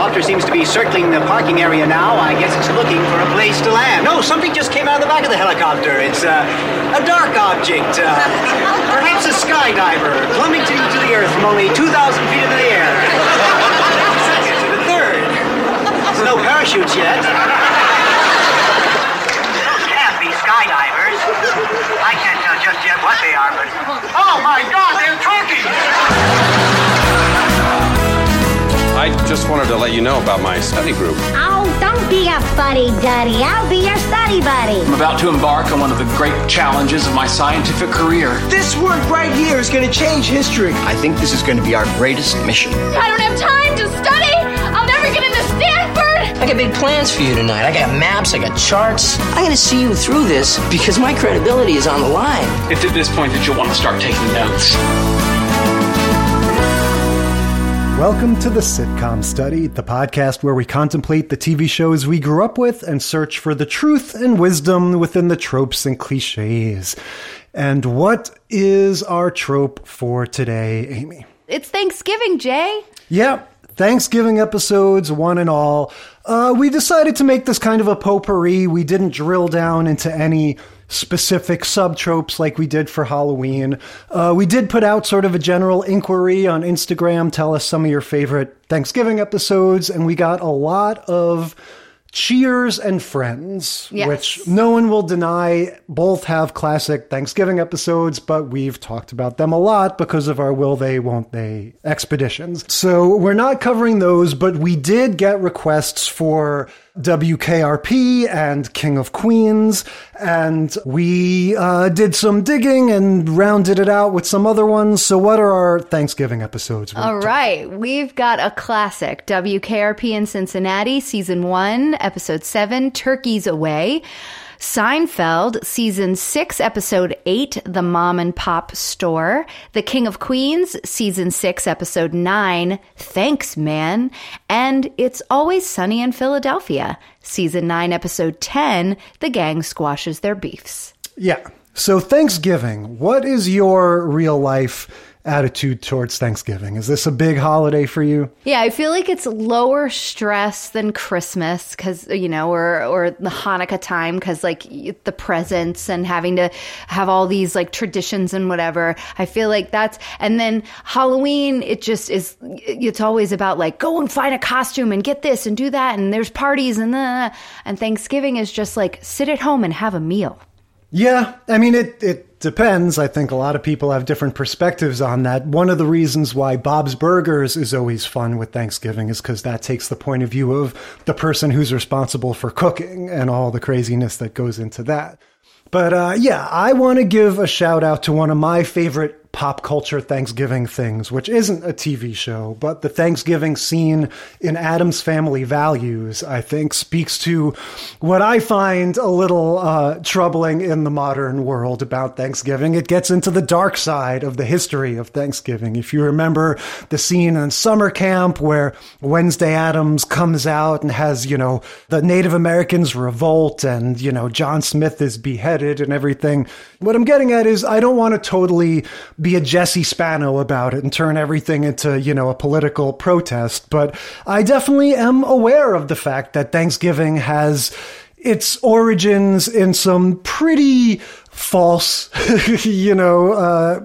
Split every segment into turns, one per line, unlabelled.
helicopter seems to be circling the parking area now. I guess it's looking for a place to land. No, something just came out of the back of the helicopter. It's uh, a dark object. Uh, perhaps a skydiver plummeting to the earth from only 2,000 feet into the air. Second third. There's no parachutes yet. Can't be skydivers. I can't tell just yet what they are, but. Oh my god, they're turkeys!
I just wanted to let you know about my study group.
Oh, don't be a fuddy-duddy. I'll be your study buddy.
I'm about to embark on one of the great challenges of my scientific career.
This work right here is going to change history.
I think this is going to be our greatest mission.
I don't have time to study. I'll never get into Stanford.
I got big plans for you tonight. I got maps, I got charts. I'm going to see you through this because my credibility is on the line.
It's at this point that you'll want to start taking notes.
Welcome to the Sitcom Study, the podcast where we contemplate the TV shows we grew up with and search for the truth and wisdom within the tropes and cliches. And what is our trope for today, Amy?
It's Thanksgiving, Jay.
Yeah, Thanksgiving episodes, one and all. Uh, we decided to make this kind of a potpourri. We didn't drill down into any specific subtropes like we did for Halloween. Uh, we did put out sort of a general inquiry on Instagram. Tell us some of your favorite Thanksgiving episodes, and we got a lot of Cheers and Friends,
Yes.
which no one will deny both have classic Thanksgiving episodes, but we've talked about them a lot because of our will they, won't they expeditions. So we're not covering those, but we did get requests for WKRP and King of Queens, and we uh, did some digging and rounded it out with some other ones. So, what are our Thanksgiving episodes?
All right, we've got a classic WKRP in Cincinnati, season one, episode seven, Turkeys Away. Seinfeld, season six, episode eight, The Mom and Pop Store. The King of Queens, season six, episode nine, Thanks Man. And It's Always Sunny in Philadelphia, season nine, episode 10, The Gang Squashes Their Beefs.
Yeah. So Thanksgiving, what is your real life attitude towards Thanksgiving? Is this a big holiday for you?
Yeah, I feel like it's lower stress than Christmas because you know, or or the Hanukkah time because like the presents and having to have all these like traditions and whatever. I feel like that's and then Halloween. It just is. It's always about like go and find a costume and get this and do that and there's parties and the and Thanksgiving is just like sit at home and have a meal.
Yeah, I mean it it depends. I think a lot of people have different perspectives on that. One of the reasons why Bob's Burgers is always fun with Thanksgiving is cuz that takes the point of view of the person who's responsible for cooking and all the craziness that goes into that. But uh, yeah, I want to give a shout out to one of my favorite pop culture Thanksgiving things, which isn't a TV show, but the Thanksgiving scene in Addams Family Values, I think, speaks to what I find a little uh, troubling in the modern world about Thanksgiving. It gets into the dark side of the history of Thanksgiving. If you remember the scene in summer camp where Wednesday Addams comes out and has, you know, the Native Americans revolt and, you know, John Smith is beheaded and everything. What I'm getting at is I don't want to totally be a Jesse Spano about it and turn everything into, you know, a political protest, but I definitely am aware of the fact that Thanksgiving has its origins in some pretty false, you know, uh,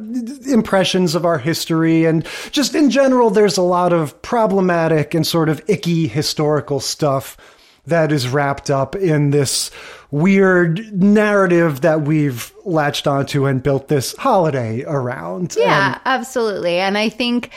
impressions of our history. And just in general, there's a lot of problematic and sort of icky historical stuff that is wrapped up in this weird narrative that we've latched onto and built this holiday around.
Yeah, absolutely. And I think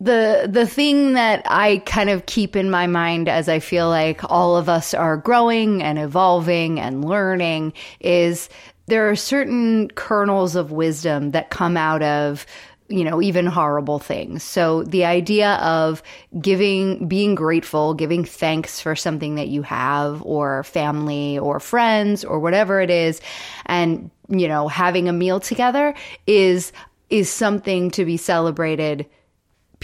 the the thing that I kind of keep in my mind as I feel like all of us are growing and evolving and learning is there are certain kernels of wisdom that come out of you know even horrible things so the idea of giving being grateful giving thanks for something that you have or family or friends or whatever it is and you know having a meal together is is something to be celebrated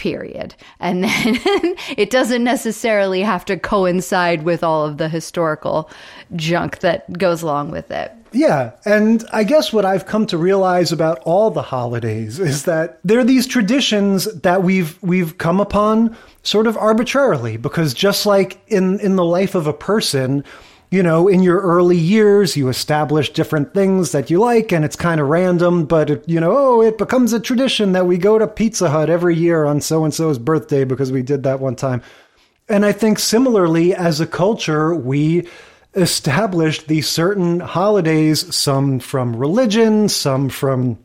period. And then it doesn't necessarily have to coincide with all of the historical junk that goes along with it.
Yeah, and I guess what I've come to realize about all the holidays is that there are these traditions that we've we've come upon sort of arbitrarily because just like in in the life of a person, you know, in your early years, you establish different things that you like, and it's kind of random, but it, you know, oh, it becomes a tradition that we go to Pizza Hut every year on so and so's birthday because we did that one time. And I think similarly, as a culture, we established these certain holidays, some from religion, some from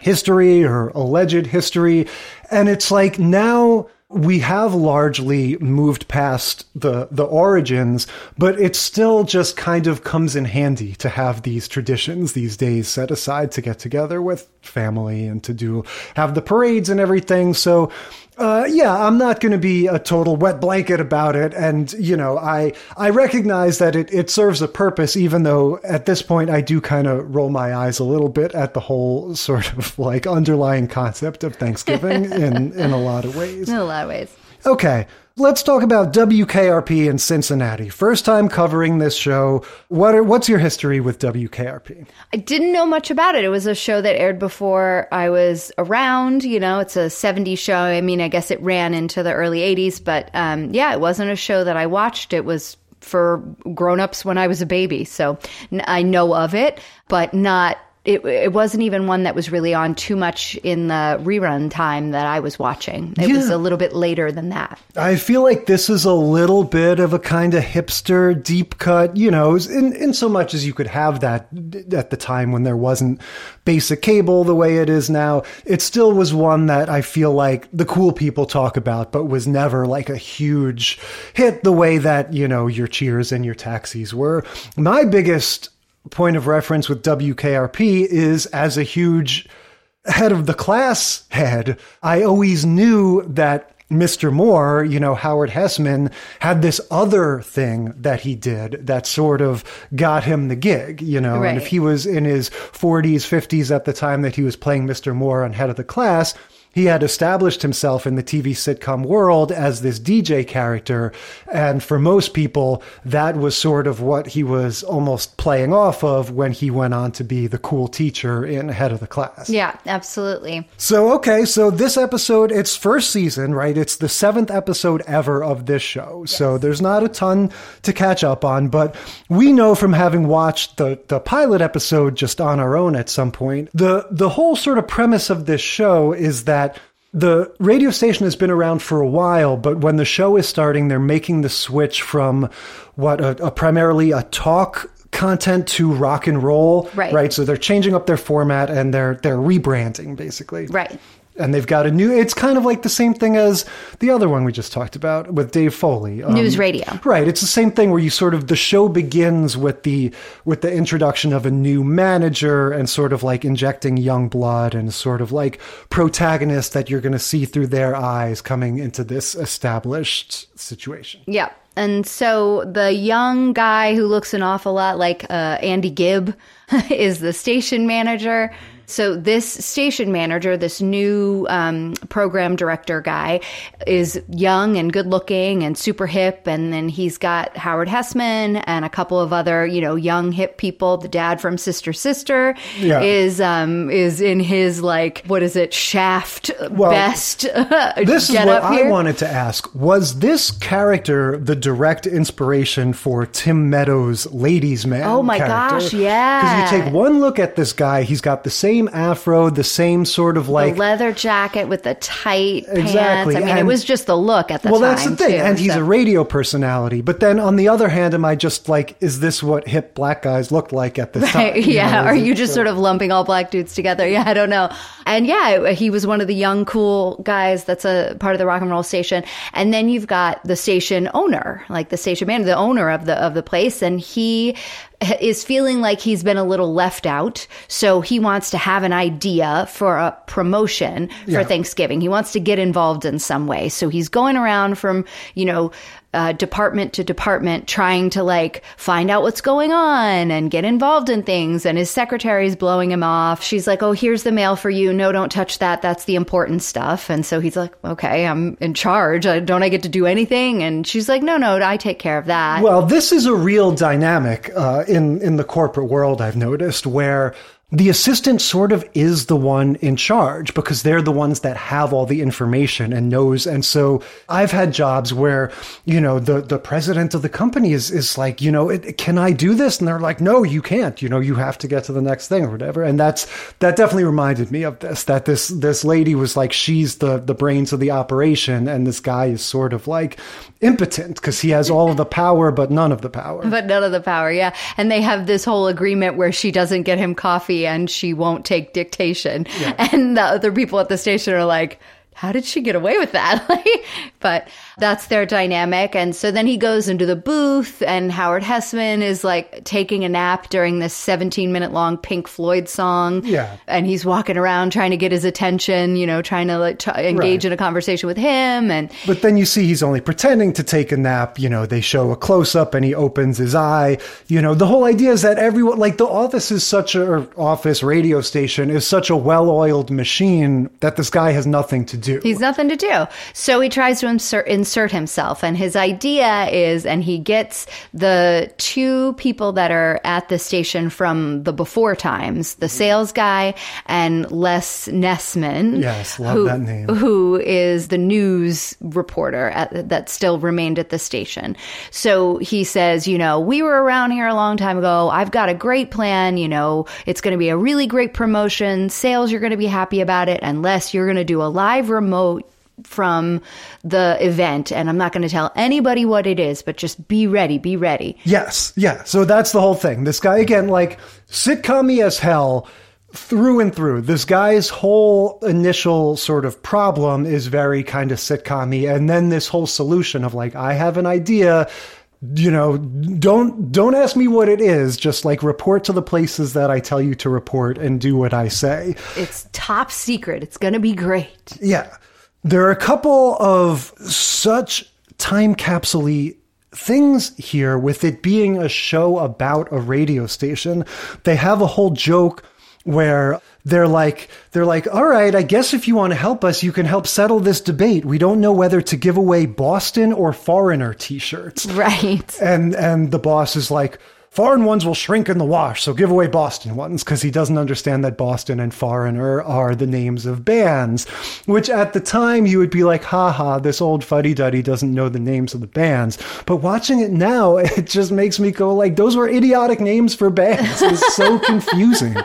history or alleged history. And it's like now we have largely moved past the the origins, but it still just kind of comes in handy to have these traditions these days set aside to get together with family and to do have the parades and everything. So uh, yeah, I'm not going to be a total wet blanket about it, and you know, I I recognize that it it serves a purpose, even though at this point I do kind of roll my eyes a little bit at the whole sort of like underlying concept of Thanksgiving in in a lot of ways.
In a lot of ways.
Okay, let's talk about WKRP in Cincinnati. First time covering this show. What are, what's your history with WKRP?
I didn't know much about it. It was a show that aired before I was around. You know, it's a 70s show. I mean, I guess it ran into the early 80s, but um, yeah, it wasn't a show that I watched. It was for grown-ups when I was a baby. So I know of it, but not it, it wasn't even one that was really on too much in the rerun time that I was watching. It
Yeah.
was a little bit later than that.
I feel like this is a little bit of a kind of hipster deep cut, you know, in, in so much as you could have that at the time when there wasn't basic cable the way it is now. It still was one that I feel like the cool people talk about, but was never like a huge hit the way that, you know, your cheers and your taxis were. My biggest point of reference with WKRP is as a huge head of the class head, I always knew that Mr. Moore, you know, Howard Hesseman, had this other thing that he did that sort of got him the gig, you know. And if he was in his 40s, 50s at the time that he was playing Mr. Moore on Head of the Class, he had established himself in the TV sitcom world as this DJ character. And for most people, that was sort of what he was almost playing off of when he went on to be the cool teacher in Head of the Class.
Yeah, absolutely.
So, okay, so this episode, it's first season, right? It's the seventh episode ever of this show. So there's not a ton to catch up on, but we know from having watched the, the pilot episode just on our own at some point, the, the whole sort of premise of this show is that the radio station has been around for a while, but when the show is starting, they're making the switch from what a, a primarily a talk content to rock and roll,
Right.
right? So they're changing up their format and they're they're rebranding basically,
Right.
And they've got a new. It's kind of like the same thing as the other one we just talked about with Dave Foley, um,
News radio.
Right. It's the same thing where you sort of the show begins with the with the introduction of a new manager and sort of like injecting young blood and sort of like protagonist that you're going to see through their eyes coming into this established situation.
Yeah. And so the young guy who looks an awful lot like uh, Andy Gibb is the station manager. So this station manager, this new um, program director guy, is young and good looking and super hip. And then he's got Howard Hesseman and a couple of other, you know, young hip people. The dad from Sister Sister
Yeah.
is um, is in his like what is it shaft
Well,
best
This is what I wanted to ask. Was this character the direct inspiration for Tim Meadows' Ladies Man?
Oh my
character?
gosh, yeah.
Because you take one look at this guy, he's got the same afro, the same sort of like.
the leather jacket with the tight
Exactly,
pants. I mean, it was just the look at the
well,
time.
Well, that's the thing,
too,
and he's a radio personality. But then, on the other hand, am I just like, is this what hip black guys looked like at this time? You
yeah.
know,
Are you just
so-
sort of lumping all black dudes together? Yeah, I don't know. And yeah, he was one of the young, cool guys that's a part of the rock and roll station. And then you've got the station owner, like the station manager, the owner of the of the place, and he is feeling like he's been a little left out. So he wants to have an idea for a promotion for
Yeah.
Thanksgiving. He wants to get involved in some way. So he's going around from, you know, uh, department to department trying to like find out what's going on and get involved in things. And his secretary's blowing him off. She's like, Oh, here's the mail for you. No, don't touch that. That's the important stuff. And so he's like, Okay, I'm in charge. Don't I get to do anything? And she's like, No, no, I take care of that.
Well, this is a real dynamic uh, in in the corporate world I've noticed where the assistant sort of is the one in charge because they're the ones that have all the information and knows. And so I've had jobs where, you know, the, the president of the company is, is like, you know, can I do this? And they're like, no, you can't, you know, you have to get to the next thing or whatever. And that's, that definitely reminded me of this, that this, this lady was like, she's the, the brains of the operation. And this guy is sort of like impotent because he has all of the power, but none of the power.
But none of the power. Yeah. And they have this whole agreement where she doesn't get him coffee and she won't take dictation. Yeah. And the other people at the station are like, how did she get away with that? but that's their dynamic. And so then he goes into the booth, and Howard Hesseman is like taking a nap during this 17 minute long Pink Floyd song.
Yeah.
And he's walking around trying to get his attention, you know, trying to like, t- engage right. in a conversation with him. And
but then you see he's only pretending to take a nap. You know, they show a close up, and he opens his eye. You know, the whole idea is that everyone, like the office, is such a office radio station is such a well oiled machine that this guy has nothing to do.
He's nothing to do. So he tries to insert. insert himself. And his idea is, and he gets the two people that are at the station from the before times, the mm-hmm. sales guy and Les Nessman.
Yes, love who, that name.
Who is the news reporter at, that still remained at the station. So he says, you know, we were around here a long time ago. I've got a great plan. You know, it's going to be a really great promotion. Sales, you're going to be happy about it. Unless you're going to do a live remote from the event and I'm not going to tell anybody what it is, but just be ready, be ready.
Yes. Yeah. So that's the whole thing. This guy again, like sitcom as hell through and through. This guy's whole initial sort of problem is very kind of sitcom and then this whole solution of like, I have an idea you know don't don't ask me what it is just like report to the places that i tell you to report and do what i say
it's top secret it's going to be great
yeah there are a couple of such time capsule things here with it being a show about a radio station. They have a whole joke where they're like they're like all right i guess if you want to help us you can help settle this debate. We don't know whether to give away boston or foreigner t-shirts.
Right.
And and the boss is like Foreign ones will shrink in the wash, so give away Boston ones because he doesn't understand that Boston and Foreigner are the names of bands. Which at the time you would be like, haha, this old fuddy duddy doesn't know the names of the bands. But watching it now, it just makes me go like, those were idiotic names for bands. It's so confusing.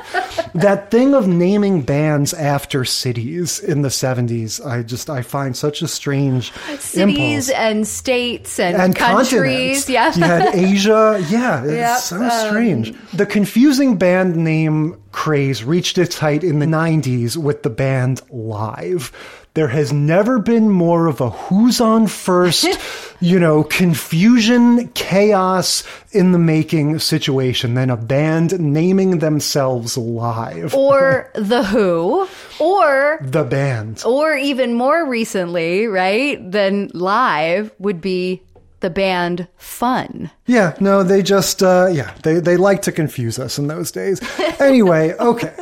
That thing of naming bands after cities in the 70s, I just, I find such a strange
cities
impulse.
and states and, and countries.
Continents. Yeah. you had Asia. Yeah.
yeah
yep. so strange. Um, the confusing band name craze reached its height in the 90s with the band Live. There has never been more of a who's on first, you know, confusion, chaos in the making situation than a band naming themselves live.
Or The Who. Or
The Band.
Or even more recently, right, than live would be the band Fun.
Yeah, no, they just, uh, yeah, they, they like to confuse us in those days. Anyway, okay.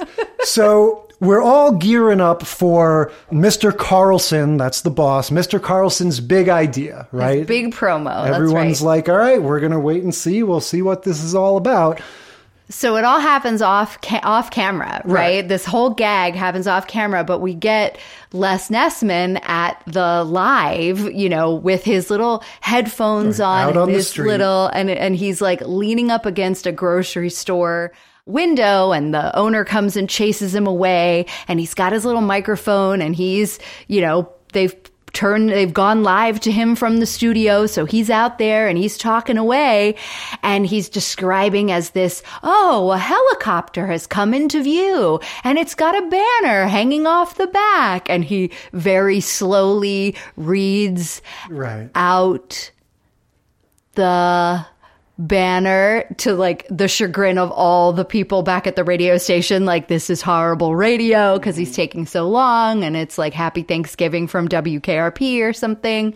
So we're all gearing up for Mr. Carlson, that's the boss, Mr. Carlson's big idea, right?
His big promo.
Everyone's
right.
like, all right, we're going to wait and see. We'll see what this is all about.
So it all happens off ca- off camera, right? right? This whole gag happens off camera, but we get Les Nessman at the live, you know, with his little headphones right. on,
on
his little, and and he's like leaning up against a grocery store window and the owner comes and chases him away and he's got his little microphone and he's, you know, they've turned they've gone live to him from the studio so he's out there and he's talking away and he's describing as this oh a helicopter has come into view and it's got a banner hanging off the back and he very slowly reads
right.
out the banner to like the chagrin of all the people back at the radio station like this is horrible radio because he's taking so long and it's like happy thanksgiving from wkrp or something.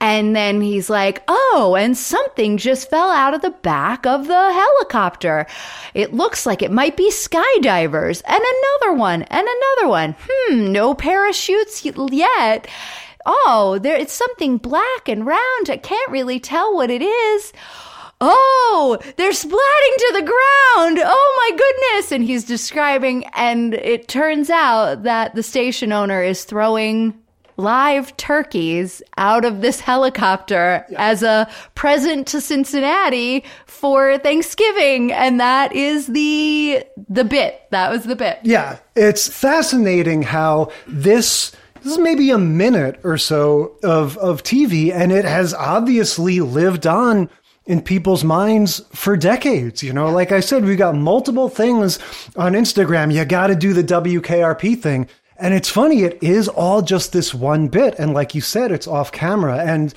And then he's like oh and something just fell out of the back of the helicopter. It looks like it might be skydivers and another one and another one. Hmm no parachutes yet. Oh there it's something black and round. I can't really tell what it is oh, they're splatting to the ground. Oh my goodness. And he's describing, and it turns out that the station owner is throwing live turkeys out of this helicopter as a present to Cincinnati for Thanksgiving. And that is the, the bit. That was the bit.
Yeah, it's fascinating how this this is maybe a minute or so of of TV, and it has obviously lived on in people's minds for decades. You know, like I said, we got multiple things on Instagram. You got to do the WKRP thing. And it's funny, it is all just this one bit. And like you said, it's off camera. And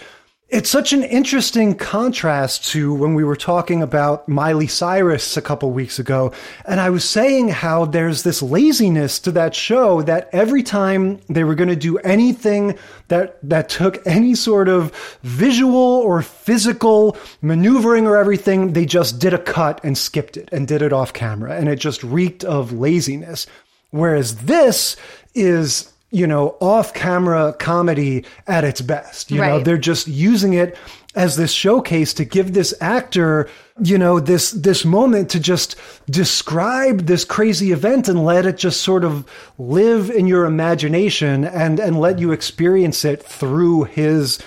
it's such an interesting contrast to when we were talking about Miley Cyrus a couple weeks ago. And I was saying how there's this laziness to that show that every time they were going to do anything that, that took any sort of visual or physical maneuvering or everything, they just did a cut and skipped it and did it off camera. And it just reeked of laziness. Whereas this is you know, off camera comedy at its best. You right. know, they're just using it as this showcase to give this actor, you know, this, this moment to just describe this crazy event and let it just sort of live in your imagination and, and let you experience it through his,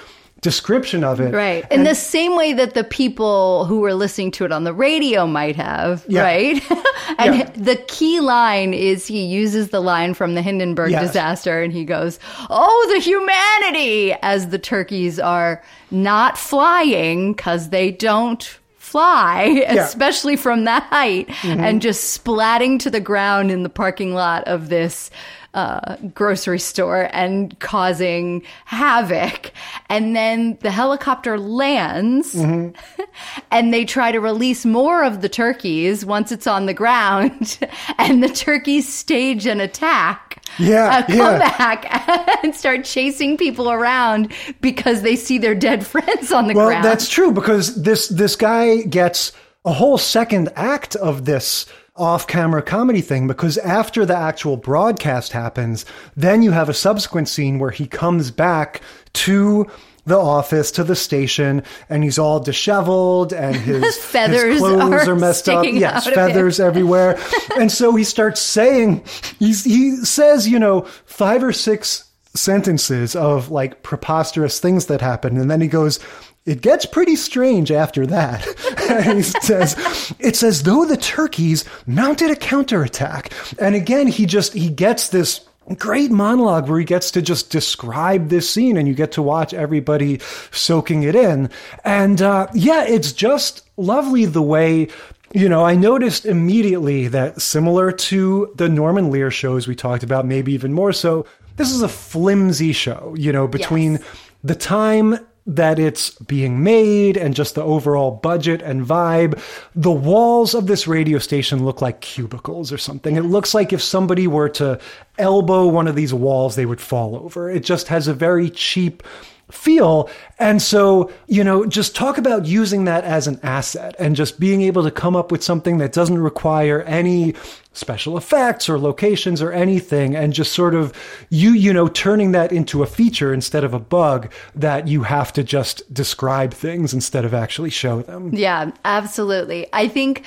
description of it.
Right. In and, the same way that the people who were listening to it on the radio might have, yeah. right? and yeah. the key line is he uses the line from the Hindenburg yes. disaster and he goes, Oh, the humanity, as the turkeys are not flying because they don't fly, yeah. especially from that height, mm-hmm. and just splatting to the ground in the parking lot of this uh, grocery store and causing havoc. And then the helicopter lands mm-hmm. and they try to release more of the turkeys once it's on the ground. and the turkeys stage an attack.
Yeah,
uh, come yeah. back and start chasing people around because they see their dead friends on the
well,
ground.
Well, that's true because this this guy gets a whole second act of this off camera comedy thing because after the actual broadcast happens, then you have a subsequent scene where he comes back to the office to the station and he's all disheveled and his
feathers
his clothes
are,
are messed up. yes feathers everywhere. And so he starts saying he's, he says you know five or six sentences of like preposterous things that happen and then he goes it gets pretty strange after that. he says, it's as though the turkeys mounted a counterattack. And again, he just, he gets this great monologue where he gets to just describe this scene and you get to watch everybody soaking it in. And, uh, yeah, it's just lovely the way you know, I noticed immediately that similar to the Norman Lear shows we talked about, maybe even more so, this is a flimsy show, you know, between yes. the time that it's being made and just the overall budget and vibe. The walls of this radio station look like cubicles or something. It looks like if somebody were to elbow one of these walls, they would fall over. It just has a very cheap feel. And so, you know, just talk about using that as an asset and just being able to come up with something that doesn't require any special effects or locations or anything and just sort of you you know turning that into a feature instead of a bug that you have to just describe things instead of actually show them.
Yeah, absolutely. I think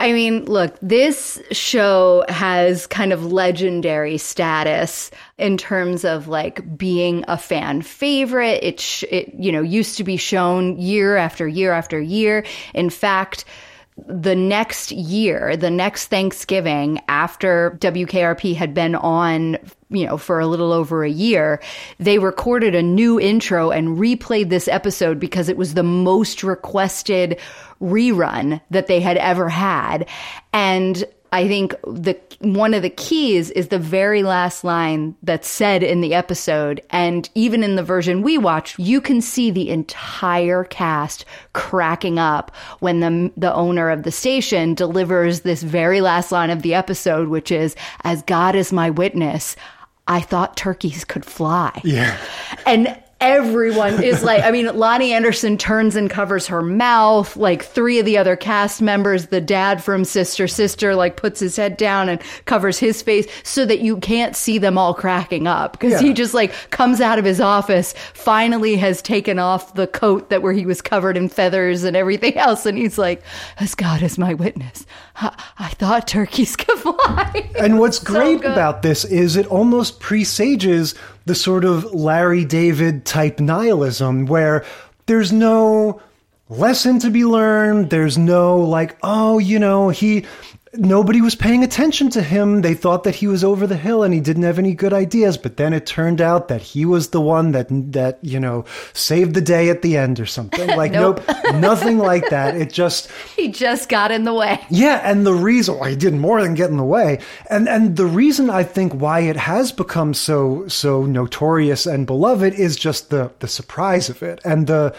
I mean, look, this show has kind of legendary status in terms of like being a fan favorite. It, sh- it, you know, used to be shown year after year after year. In fact, the next year, the next Thanksgiving after WKRP had been on, you know, for a little over a year, they recorded a new intro and replayed this episode because it was the most requested rerun that they had ever had. And I think the one of the keys is the very last line that's said in the episode and even in the version we watched you can see the entire cast cracking up when the the owner of the station delivers this very last line of the episode which is as God is my witness I thought turkeys could fly.
Yeah.
And everyone is like i mean Loni Anderson turns and covers her mouth like three of the other cast members the dad from sister sister like puts his head down and covers his face so that you can't see them all cracking up because
Yeah.
he just like comes out of his office finally has taken off the coat that where he was covered in feathers and everything else and he's like as god is my witness i, I thought turkeys could fly
And what's
So
great
good.
about this is it almost presages the sort of Larry David type nihilism where there's no lesson to be learned. There's no like, oh, you know, he nobody was paying attention to him. They thought that he was over the hill and he didn't have any good ideas, but then it turned out that he was the one that that, you know, saved the day at the end or something. Like
Nope.
nope, nothing like that. It just
he just got in the way
yeah, and the reason why he did more than get in the way, and and the reason I think why it has become so so notorious and beloved is just the the surprise of it and the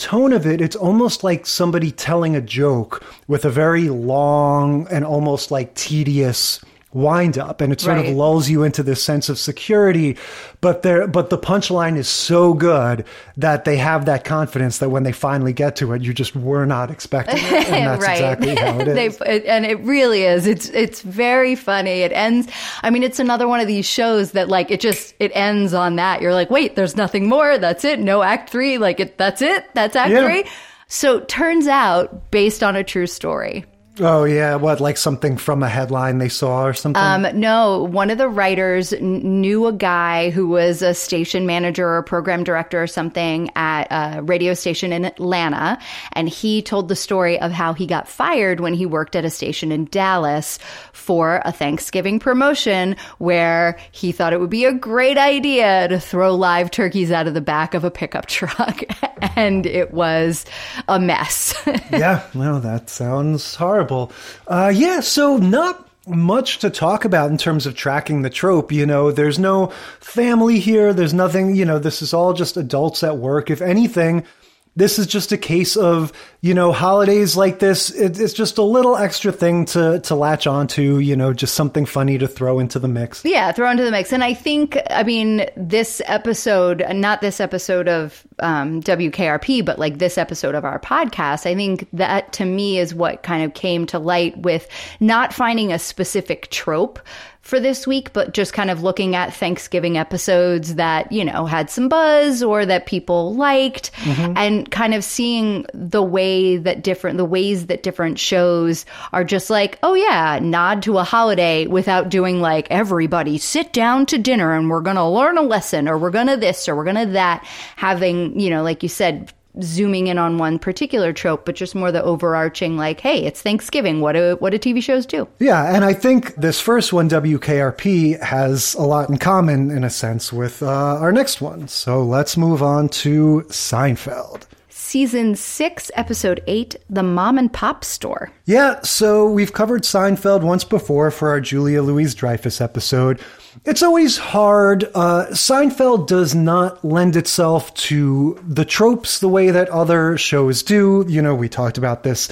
tone of it. It's almost like somebody telling a joke with a very long and almost like tedious wind up and it sort
Right.
of lulls you into this sense of security but there but the punchline is so good that they have that confidence that when they finally get to it you just were not expecting it and that's
right.
exactly how it is
They- it- and it really is. It's it's very funny. It ends. I mean, it's another one of these shows that like it just it ends on that. You're like, wait, there's nothing more. That's it. No act three. Like it. That's it. That's act
Yeah.
three. So turns out, based on a true story.
Oh yeah, what like something from a headline they saw or something?
Um, no, one of the writers kn- knew a guy who was a station manager or program director or something at a radio station in Atlanta. And he told the story of how he got fired when he worked at a station in Dallas for a Thanksgiving promotion where he thought it would be a great idea to throw live turkeys out of the back of a pickup truck. and it was a mess.
yeah, well, that sounds horrible. Uh, yeah, so not much to talk about in terms of tracking the trope. You know, there's no family here. There's nothing, you know, this is all just adults at work. If anything, this is just a case of, you know, holidays like this. It, it's just a little extra thing to, to latch onto, you know, just something funny to throw into the mix.
Yeah, throw into the mix. And I think, I mean, this episode, not this episode of um, WKRP, but like this episode of our podcast, I think that to me is what kind of came to light with not finding a specific trope for this week, but just kind of looking at Thanksgiving episodes that, you know, had some buzz or that people liked mm-hmm. and kind of seeing the way that different, the ways that different shows are just like, oh yeah, nod to a holiday without doing like everybody sit down to dinner and we're going to learn a lesson or we're going to this or we're going to that. Having, you know, like you said, zooming in on one particular trope, but just more the overarching like, hey, it's Thanksgiving. What do, what do TV shows do?
Yeah, and I think this first one, WKRP, has a lot in common in a sense with uh, our next one. So let's move on to Seinfeld.
Season 6, Episode 8 The Mom and Pop Store.
Yeah, so we've covered Seinfeld once before for our Julia Louise Dreyfus episode. It's always hard. Uh, Seinfeld does not lend itself to the tropes the way that other shows do. You know, we talked about this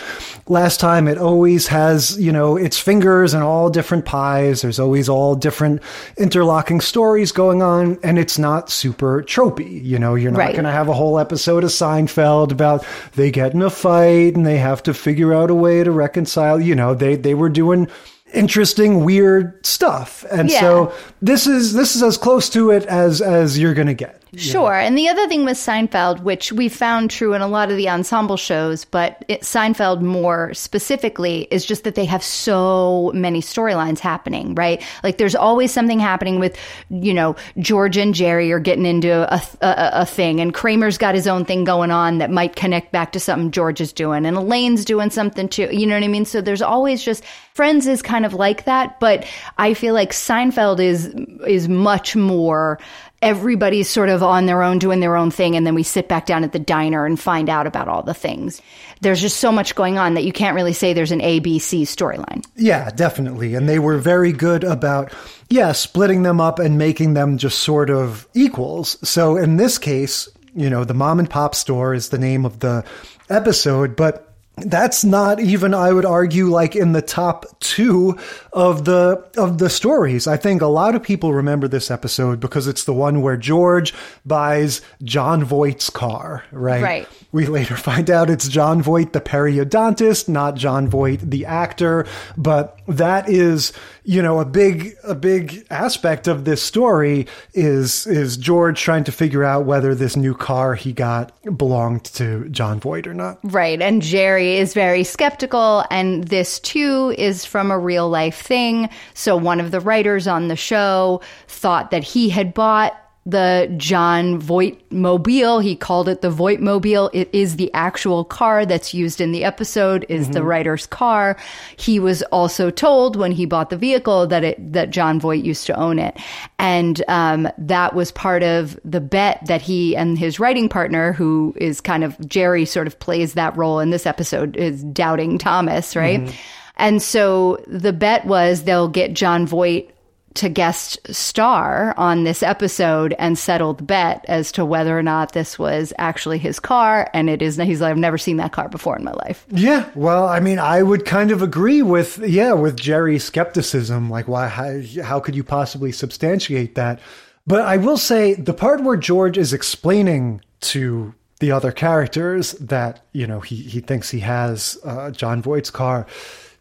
last time. It always has, you know, its fingers in all different pies. There's always all different interlocking stories going on, and it's not super tropey. You know, you're not
Right.
going to have a whole episode of Seinfeld about they get in a fight and they have to figure out a way to reconcile. You know, they they were doing interesting weird stuff and
Yeah.
so this is this is as close to it as as you're gonna get
Sure. And the other thing with Seinfeld, which we found true in a lot of the ensemble shows, but it, Seinfeld more specifically, is just that they have so many storylines happening, right? Like there's always something happening with, you know, George and Jerry are getting into a, a, a thing, and Kramer's got his own thing going on that might connect back to something George is doing, and Elaine's doing something too. You know what I mean? So there's always just Friends is kind of like that, but I feel like Seinfeld is is much more everybody's sort of on their own doing their own thing and then we sit back down at the diner and find out about all the things. There's just so much going on that you can't really say there's an abc storyline.
Yeah definitely. And they were very good about yeah splitting them up and making them just sort of equals. So in this case you know the mom and pop store is the name of the episode but that's not even I would argue like in the top 2 of the of the stories. I think a lot of people remember this episode because it's the one where George buys Jon Voight's car, right?
Right.
We later find out it's John Voight the periodontist, not Jon Voight the actor, but that is, you know, a big a big aspect of this story is is George trying to figure out whether this new car he got belonged to Jon Voight or not.
Right. And Jerry is very skeptical. And this too is from a real life thing. So one of the writers on the show thought that he had bought the Jon Voight mobile. He called it the Voight mobile. It is the actual car that's used in the episode is mm-hmm. the writer's car. He was also told when he bought the vehicle that it, that Jon Voight used to own it. And, um, that was part of the bet that he and his writing partner, who is kind of Jerry sort of plays that role in this episode is doubting Thomas, right? Mm-hmm. And so the bet was they'll get Jon Voight to guest star on this episode and settled bet as to whether or not this was actually his car. And it is, he's like, I've never seen that car before in my life.
Yeah. Well, I mean, I would kind of agree with, yeah, with Jerry's skepticism. Like, why, how, how could you possibly substantiate that? But I will say the part where George is explaining to the other characters that, you know, he, he thinks he has uh, Jon Voight's car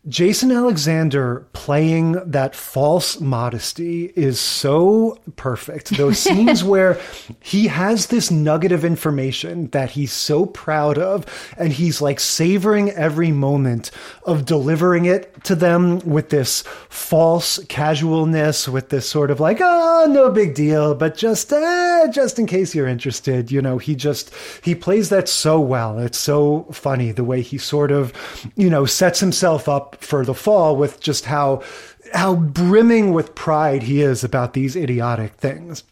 Jason Alexander playing that false modesty is so perfect. Those scenes where he has this nugget of information that he's so proud of, and he's like savoring every moment of delivering it to them with this false casualness, with this sort of like, oh, no big deal, but just, uh, just in case you're interested, you know, he just, he plays that so well. It's so funny the way he sort of, you know, sets himself up for the fall with just how how brimming with pride he is about these idiotic things.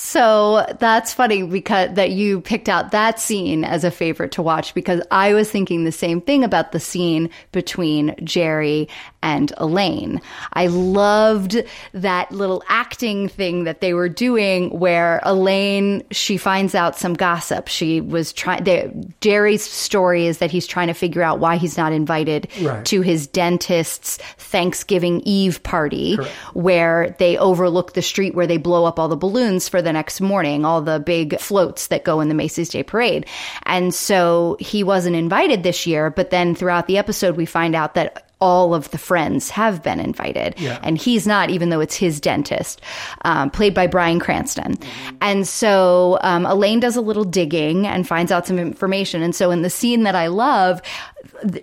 So that's funny because that you picked out that scene as a favorite to watch because I was thinking the same thing about the scene between Jerry and Elaine. I loved that little acting thing that they were doing where Elaine she finds out some gossip. She was trying Jerry's story is that he's trying to figure out why he's not invited right. to his dentist's Thanksgiving Eve party Correct. where they overlook the street where they blow up all the balloons for the next morning, all the big floats that go in the Macy's Day Parade. And so he wasn't invited this year, but then throughout the episode, we find out that all of the friends have been invited. Yeah. And he's not, even though it's his dentist, um, played by Bryan Cranston. Mm-hmm. And so um, Elaine does a little digging and finds out some information. And so in the scene that I love,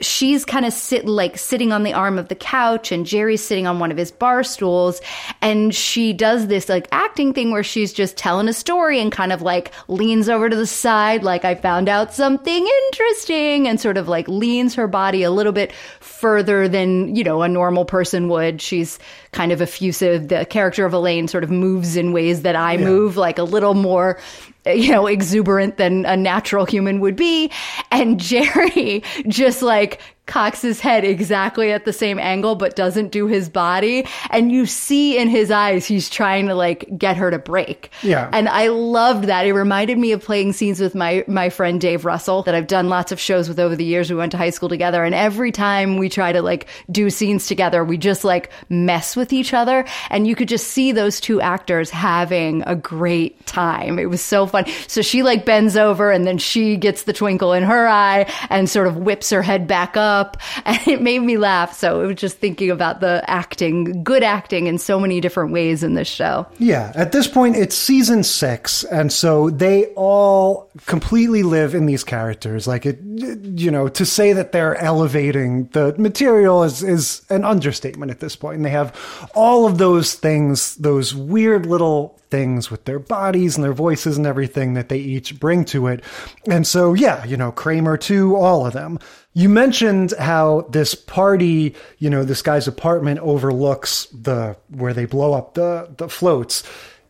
she's kind of sit like sitting on the arm of the couch and Jerry's sitting on one of his bar stools and she does this like acting thing where she's just telling a story and kind of like leans over to the side like I found out something interesting and sort of like leans her body a little bit further than you know a normal person would she's kind of effusive the character of Elaine sort of moves in ways that I yeah. move like a little more you know, exuberant than a natural human would be. And Jerry just like cocks his head exactly at the same angle but doesn't do his body. And you see in his eyes he's trying to like get her to break.
Yeah.
And i loved that. It reminded me of playing scenes with my my friend dave russell that i've done lots of shows with over the years. We went to high school together. And every time we try to like do scenes together we just like mess with each other. And you could just see those two actors having a great time. It was so fun. So she like bends over and then she gets the twinkle in her eye and sort of whips her head back up up and it made me laugh. So it was just thinking about the acting, good acting in so many different ways in this show.
Yeah. At this point, it's season six. And so they all completely live in these characters. Like it, you know, to say that they're elevating the material is, is an understatement at this point. And they have all of those things, those weird little things with their bodies and their voices and everything that they each bring to it. And so, yeah, you know, Kramer too, all of them. You mentioned how this party, you know, this guy's apartment overlooks the where they blow up the the floats.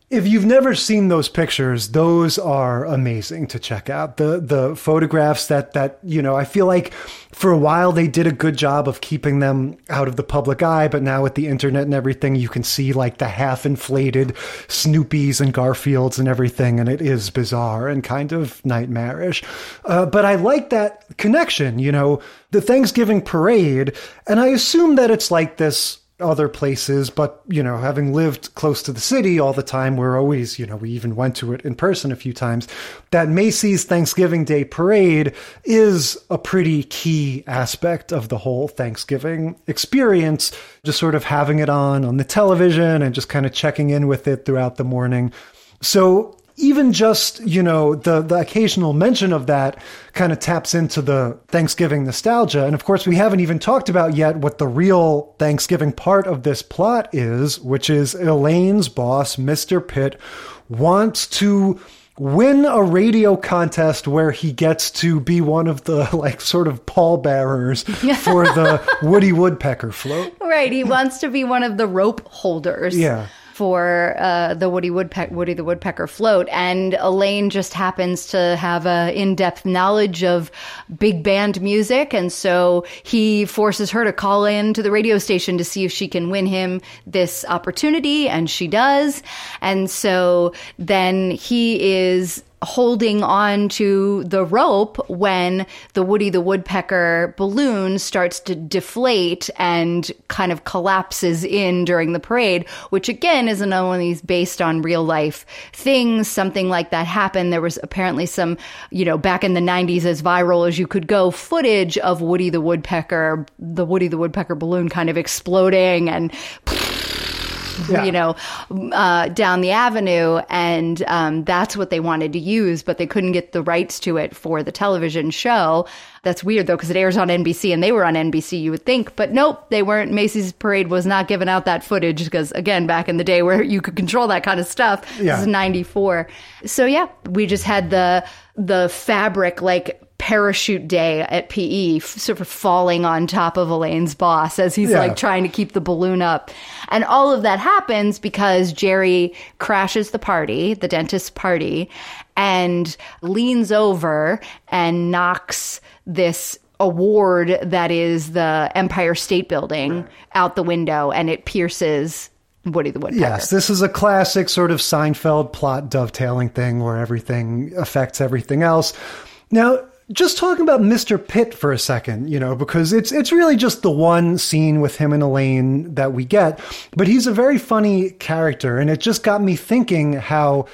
If you've never seen those pictures, those are amazing to check out. The the photographs that that you know, I feel like for a while they did a good job of keeping them out of the public eye, but now with the internet and everything, you can see like the half inflated Snoopies and Garfields and everything, and it is bizarre and kind of nightmarish. Uh, but I like that connection, you know, the Thanksgiving parade, and I assume that it's like this other places, but you know, having lived close to the city all the time, we're always, you know, we even went to it in person a few times. That Macy's Thanksgiving Day parade is a pretty key aspect of the whole Thanksgiving experience. Just sort of having it on on the television and just kind of checking in with it throughout the morning. So even just you know the the occasional mention of that kind of taps into the Thanksgiving nostalgia. And of course, we haven't even talked about yet what the real Thanksgiving part of this plot is, which is Elaine's boss, Mr. Pitt, wants to win a radio contest where he gets to be one of the like sort of pallbearers for the Woody Woodpecker float.
Right. He wants to be one of the rope holders.
Yeah
for uh, the Woody Woody the Woodpecker float, and Elaine just happens to have a in-depth knowledge of big band music, and so he forces her to call in to the radio station to see if she can win him this opportunity, and she does, and so then he is holding on to the rope when the Woody the Woodpecker balloon starts to deflate and kind of collapses in during the parade, which again is another one of these based on real life things. Something like that happened. There was apparently some, you know, back in the 90s, as viral as you could go, footage of Woody the Woodpecker, the Woody the Woodpecker balloon kind of exploding and yeah. you know, uh, down the avenue. And um, that's what they wanted to use, but they couldn't get the rights to it for the television show. That's weird though, because it airs on NBC and they were on NBC, you would think. But nope, they weren't. Macy's Parade was not giving out that footage because, again, back in the day where you could control that kind of stuff, yeah. this is 94. So yeah, we just had the the fabric like parachute day at PE, sort of falling on top of Elaine's boss as he's yeah. like trying to keep the balloon up. And all of that happens because Jerry crashes the party, the dentist party, and leans over and knocks this award that is the Empire State Building out the window and it pierces Woody the Woodpecker.
Yes, this is a classic sort of Seinfeld plot dovetailing thing where everything affects everything else. Now, just talking about Mr. Pitt for a second, you know, because it's it's really just the one scene with him and Elaine that we get, but he's a very funny character and it just got me thinking how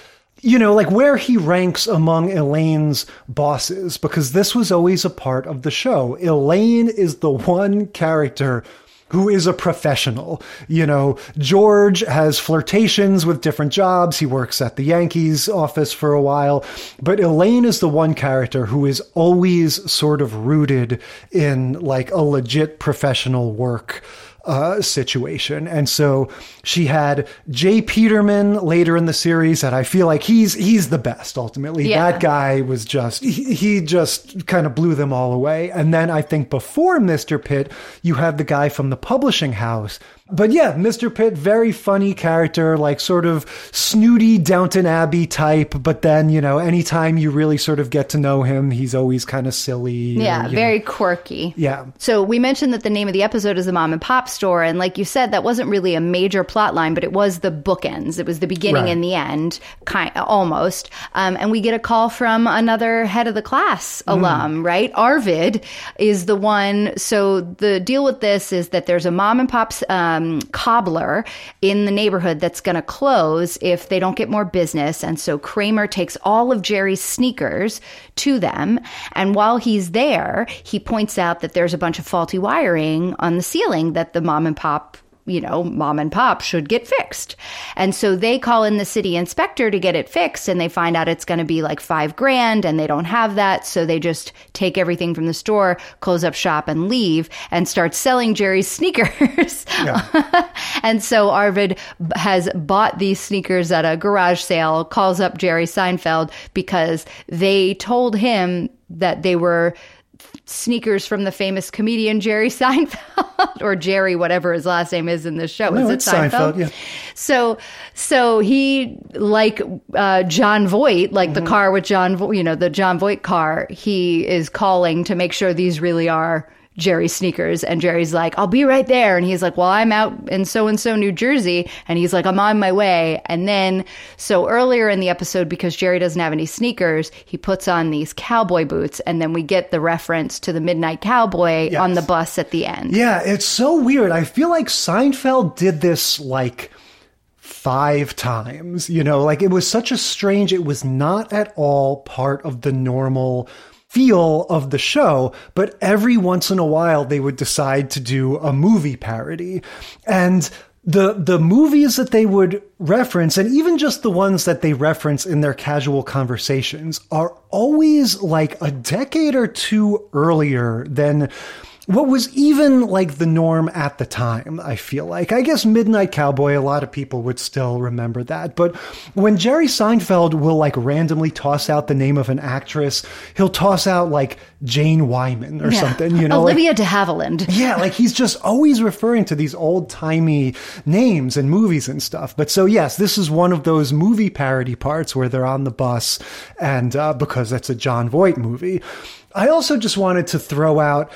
you know, like where he ranks among Elaine's bosses, because this was always a part of the show. Elaine is the one character who is a professional. You know, George has flirtations with different jobs. He works at the Yankees office for a while, but Elaine is the one character who is always sort of rooted in like a legit professional work uh, situation. And so she had J. Peterman later in the series, and I feel like he's he's the best ultimately. Yeah. That guy was just he, he just kind of blew them all away. And then I think before Mr. Pitt, you have the guy from the publishing house but yeah, Mr. Pitt, very funny character, like sort of snooty Downton Abbey type. But then, you know, anytime you really sort of get to know him, he's always kind of silly.
Yeah, very
know.
quirky.
Yeah.
So we mentioned that the name of the episode is the mom and pop store. And like you said, that wasn't really a major plot line, but it was the bookends. It was the beginning right. and the end, kind almost. Um, and we get a call from another head of the class mm. alum, right? Arvid is the one. So the deal with this is that there's a mom and pop's. Um, um, cobbler in the neighborhood that's going to close if they don't get more business. And so Kramer takes all of Jerry's sneakers to them. And while he's there, he points out that there's a bunch of faulty wiring on the ceiling that the mom and pop you know, mom and pop should get fixed. And so they call in the city inspector to get it fixed and they find out it's going to be like five grand and they don't have that. So they just take everything from the store, close up shop and leave and start selling Jerry's sneakers. Yeah. and so Arvid has bought these sneakers at a garage sale, calls up Jerry Seinfeld because they told him that they were sneakers from the famous comedian Jerry Seinfeld or Jerry, whatever his last name is in this show.
No,
is it
it's Seinfeld, yeah.
So, so he like uh, Jon Voight, like
Mm-hmm.
the car with John, Vo- you know, the Jon Voight car. He is calling to make sure these really are Jerry's sneakers, and Jerry's like, "I'll be right there," and he's like, "Well, I'm out in so and so New Jersey," and he's like, "I'm on my way," and then so earlier in the episode, because Jerry doesn't have any sneakers, he puts on these cowboy boots, and then we get the reference to the Midnight Cowboy on the bus at the end.
Yeah, it's so weird. I feel like Seinfeld did this like five times, you know, like it was such a strange, it was not at all part of the normal feel of the show, but every once in a while they would decide to do a movie parody. And the the movies that they would reference and even just the ones that they reference in their casual conversations are always like a decade or two earlier than what was even like the norm at the time, I feel like. I guess Midnight Cowboy, a lot of people would still remember that. But when Jerry Seinfeld will like randomly toss out the name of an actress, he'll toss out like Jane Wyman or
Yeah.
something, you know? like-
Olivia de Havilland.
yeah, like he's just always referring to these old timey names and movies and stuff. But so, yes, this is one of those movie parody parts where they're on the bus, and uh, because it's a Jon Voight movie. I also just wanted to throw out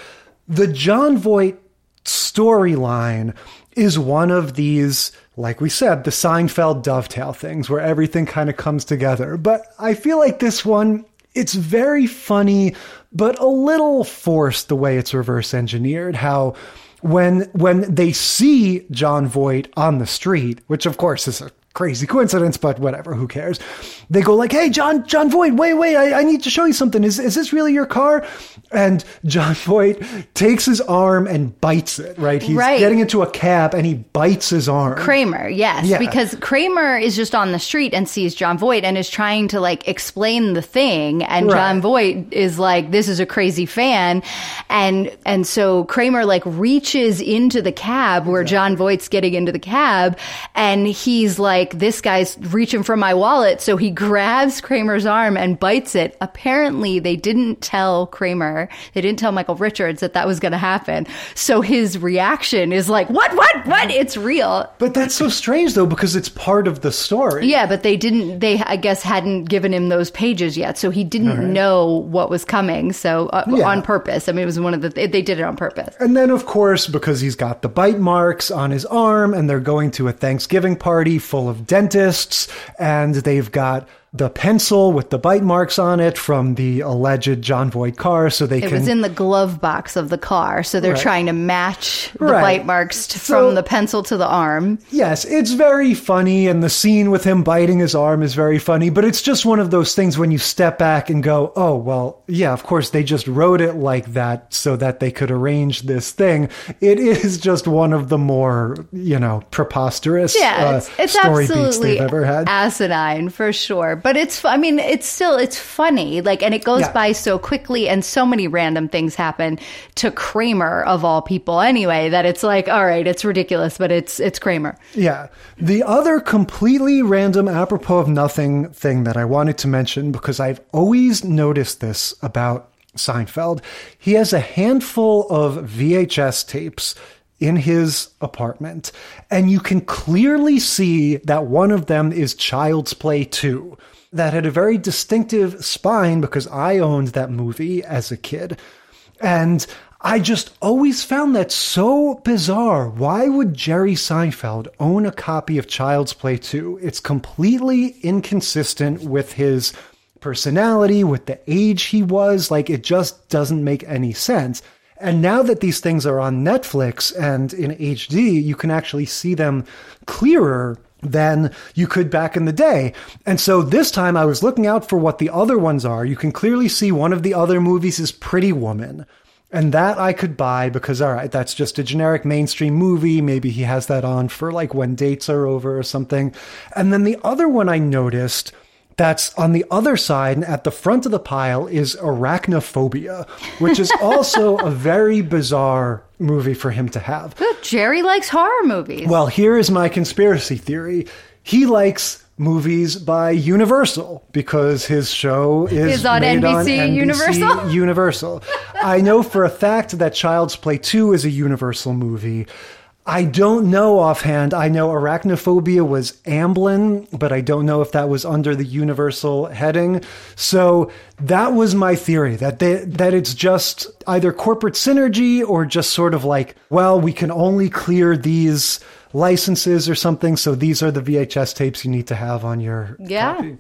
the Jon Voight storyline is one of these, like we said, the Seinfeld dovetail things where everything kind of comes together. But I feel like this one, it's very funny, but a little forced the way it's reverse engineered. How when when they see Jon Voight on the street, which of course is a crazy coincidence, but whatever, who cares? They go like, "Hey, John, Jon Voight, wait, wait, I, I need to show you something. Is is this really your car?" And Jon Voight takes his arm and bites it. Right, he's
Right.
getting into a cab and he bites his arm.
Kramer, yes,
Yeah.
because Kramer is just on the street and sees Jon Voight and is trying to like explain the thing, and
Right.
Jon Voight is like, "This is a crazy fan," and and so Kramer like reaches into the cab where Jon Voight's getting into the cab, and he's like, "This guy's reaching for my wallet," so he grabs Kramer's arm and bites it. Apparently, they didn't tell Kramer, they didn't tell Michael Richards that that was going to happen, so his reaction is like, "What? What? What? It's real."
But that's so strange though because it's part of the story.
Yeah, but they didn't. They, I guess, hadn't given him those pages yet, so he didn't know what was coming. So uh,
Yeah.
on purpose. I mean, it was one of the. They did it on purpose.
And then, of course, because he's got the bite marks on his arm, and they're going to a Thanksgiving party full of dentists, and they've got the pencil with the bite marks on it from the alleged Jon Voight car, so they
It
can.
was in the glove box of the car, so they're
Right.
trying to match the
Right.
bite marks t-
So-
from the pencil to the arm.
Yes, it's very funny, and the scene with him biting his arm is very funny, but it's just one of those things when you step back and go, oh, well, yeah, of course, they just wrote it like that so that they could arrange this thing. It is just one of the more, you know, preposterous
Yeah,
uh,
it's, it's
story beats
absolutely
they've ever had.
asinine for sure. But it's i mean, it's still, it's funny. Like, and it goes
Yeah.
by so quickly, and so many random things happen to Kramer of all people. Anyway, that it's like, all right, it's ridiculous, but it's it's Kramer.
Yeah. The other completely random, apropos of nothing thing that I wanted to mention, because I've always noticed this about Seinfeld, he has a handful of VHS tapes in his apartment, and you can clearly see that one of them is Child's Play 2. That had a very distinctive spine because I owned that movie as a kid. And I just always found that so bizarre. Why would Jerry Seinfeld own a copy of Child's Play 2? It's completely inconsistent with his personality, with the age he was. Like, it just doesn't make any sense. And now that these things are on Netflix and in HD, you can actually see them clearer than you could back in the day. And so this time I was looking out for what the other ones are. You can clearly see one of the other movies is Pretty Woman. And that I could buy because, all right, that's just a generic mainstream movie. Maybe he has that on for like when dates are over or something. And then the other one I noticed that's on the other side and at the front of the pile is Arachnophobia, which is also a very bizarre movie for him to have.
But Jerry likes horror movies.
Well, here is my conspiracy theory. He likes movies by Universal because his show is,
Is on NBC
on NBC
Universal?
Universal. I know for a fact that Child's Play 2 is a Universal movie. I don't know offhand. I know Arachnophobia was Amblin, but I don't know if that was under the Universal heading. So that was my theory that they, that it's just either corporate synergy or just sort of like, well, we can only clear these licenses or something. So these are the VHS tapes you need to have on your
Yeah.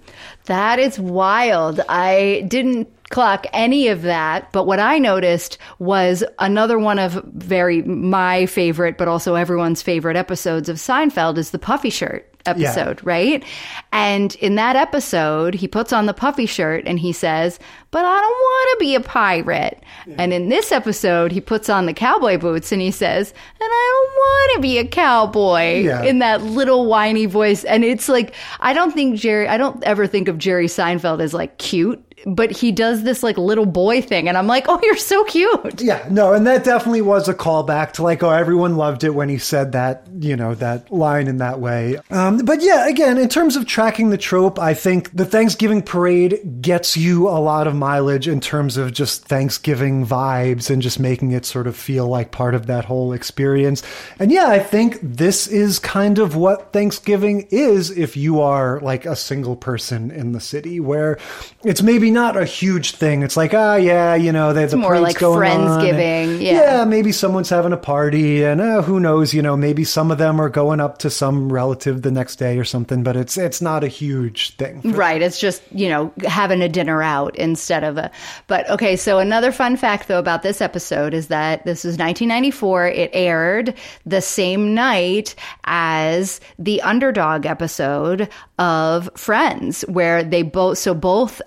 That is wild. I didn't clock any of that, but what I noticed was another one of very my favorite, but also everyone's favorite episodes of Seinfeld is the puffy shirt episode, right? And in that episode, he puts on the puffy shirt and he says, But I don't want to be a pirate. And in this episode, he puts on the cowboy boots and he says, And I don't want to be a cowboy
Yeah.
in that little whiny voice. And it's like, I don't think Jerry, I don't ever think of Jerry Seinfeld as like cute, but he does this like little boy thing. And I'm like, Oh, you're so cute.
Yeah, no, and that definitely was a callback to like, oh, everyone loved it when he said that, you know, that line in that way. Um, but yeah, again, in terms of tracking the trope, I think the Thanksgiving parade gets you a lot of mileage in terms of just Thanksgiving vibes and just making it sort of feel like part of that whole experience. And yeah, I think this is kind of what Thanksgiving is if you are like a single person in the city, where it's maybe not a huge thing. It's like, ah, yeah, you know, they, the
more like
going on, and-
Friendsgiving, yeah.
maybe someone's having a party, and uh, who knows? You know, maybe some of them are going up to some relative the next day or something. But it's it's not a huge thing.
Right. It's just, you know, having a dinner out instead of a. But okay, so another fun fact, though, about this episode is that this was 1994. It aired the same night as the underdog episode of Friends, where they both, so both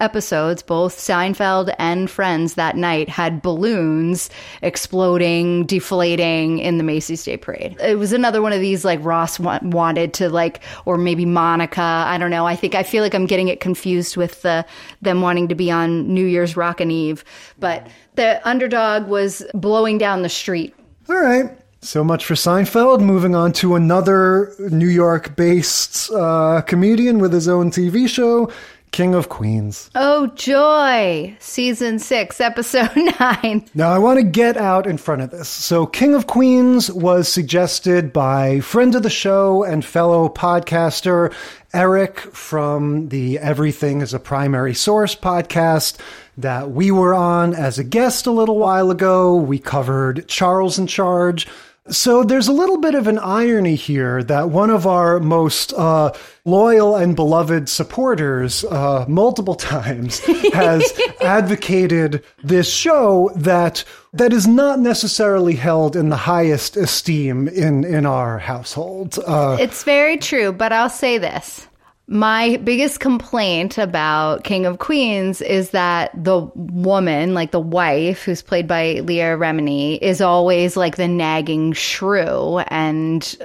episodes, both Seinfeld and Friends that night had balloons exploding, deflating in the Macy's Day Parade. It was another one of these like Ross wa- wanted to like, or maybe Monica. I don't know. I think I feel like I'm getting it confused with the them wanting to be on New Year's Rockin' Eve, but the underdog was blowing down the street.
All right. So much for Seinfeld. Moving on to another New York based uh, comedian with his own TV show, King of Queens.
Oh joy! Season six, episode nine.
Now, I want to get out in front of this. So, King of Queens was suggested by friend of the show and fellow podcaster Eric from the Everything is a Primary Source podcast that we were on as a guest a little while ago. We covered Charles in Charge. So there's a little bit of an irony here that one of our most uh, loyal and beloved supporters, uh, multiple times, has advocated this show that that is not necessarily held in the highest esteem in in our household. Uh,
It's very true, but I'll say this. My biggest complaint about King of Queens is that the woman, like the wife, who's played by Leah Remini, is always like the nagging shrew, and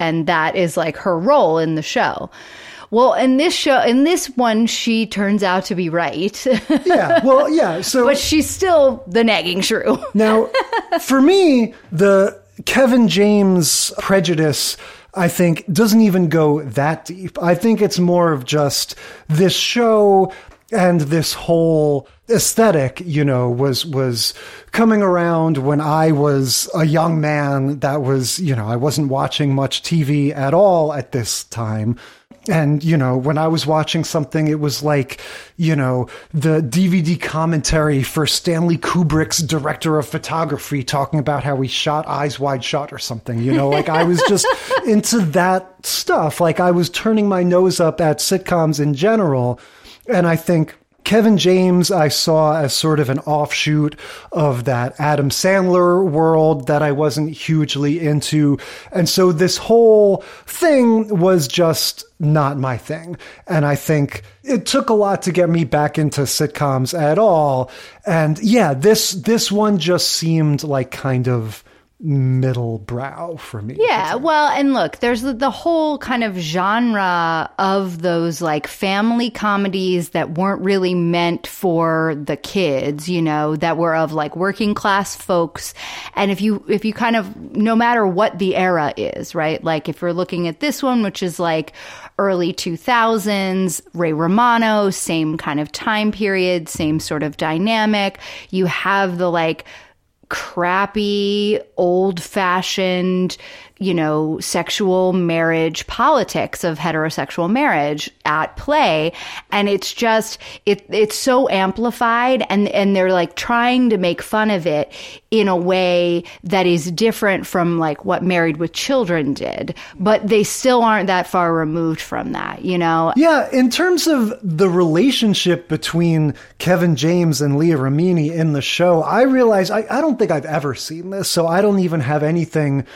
and that is like her role in the show. Well, in this show, in this one, she turns out to be right,
yeah, well, yeah. So
but she's still the nagging shrew.
Now, for me, the Kevin James prejudice, I think, doesn't even go that deep. I think it's more of just this show and this whole aesthetic, you know, was was coming around when I was a young man that was, you know, I wasn't watching much TV at all at this time. And, you know, when I was watching something, it was like, you know, the DVD commentary for Stanley Kubrick's director of photography talking about how he shot Eyes Wide Shut or something, you know, like I was just into that stuff. Like I was turning my nose up at sitcoms in general. And I think Kevin James, I saw as sort of an offshoot of that Adam Sandler world that I wasn't hugely into. And so this whole thing was just not my thing. And I think it took a lot to get me back into sitcoms at all. And yeah, this, this one just seemed like kind of middle brow for me.
Yeah, well, and look, there's the, the, whole kind of genre of those like family comedies that weren't really meant for the kids, you know, that were of like working class folks. And if you if you kind of no matter what the era is, right? Like if you're looking at this one which is like early 2000s, Ray Romano, same kind of time period, same sort of dynamic. You have the like crappy, old fashioned, you know, sexual marriage politics of heterosexual marriage at play. And it's just, it, it's so amplified and, and they're like trying to make fun of it in a way that is different from like what Married with Children did, but they still aren't that far removed from that, you know?
Yeah. In terms of the relationship between Kevin James and Leah Remini in the show, I realize I, I don't think I've ever seen this, so I don't even have anything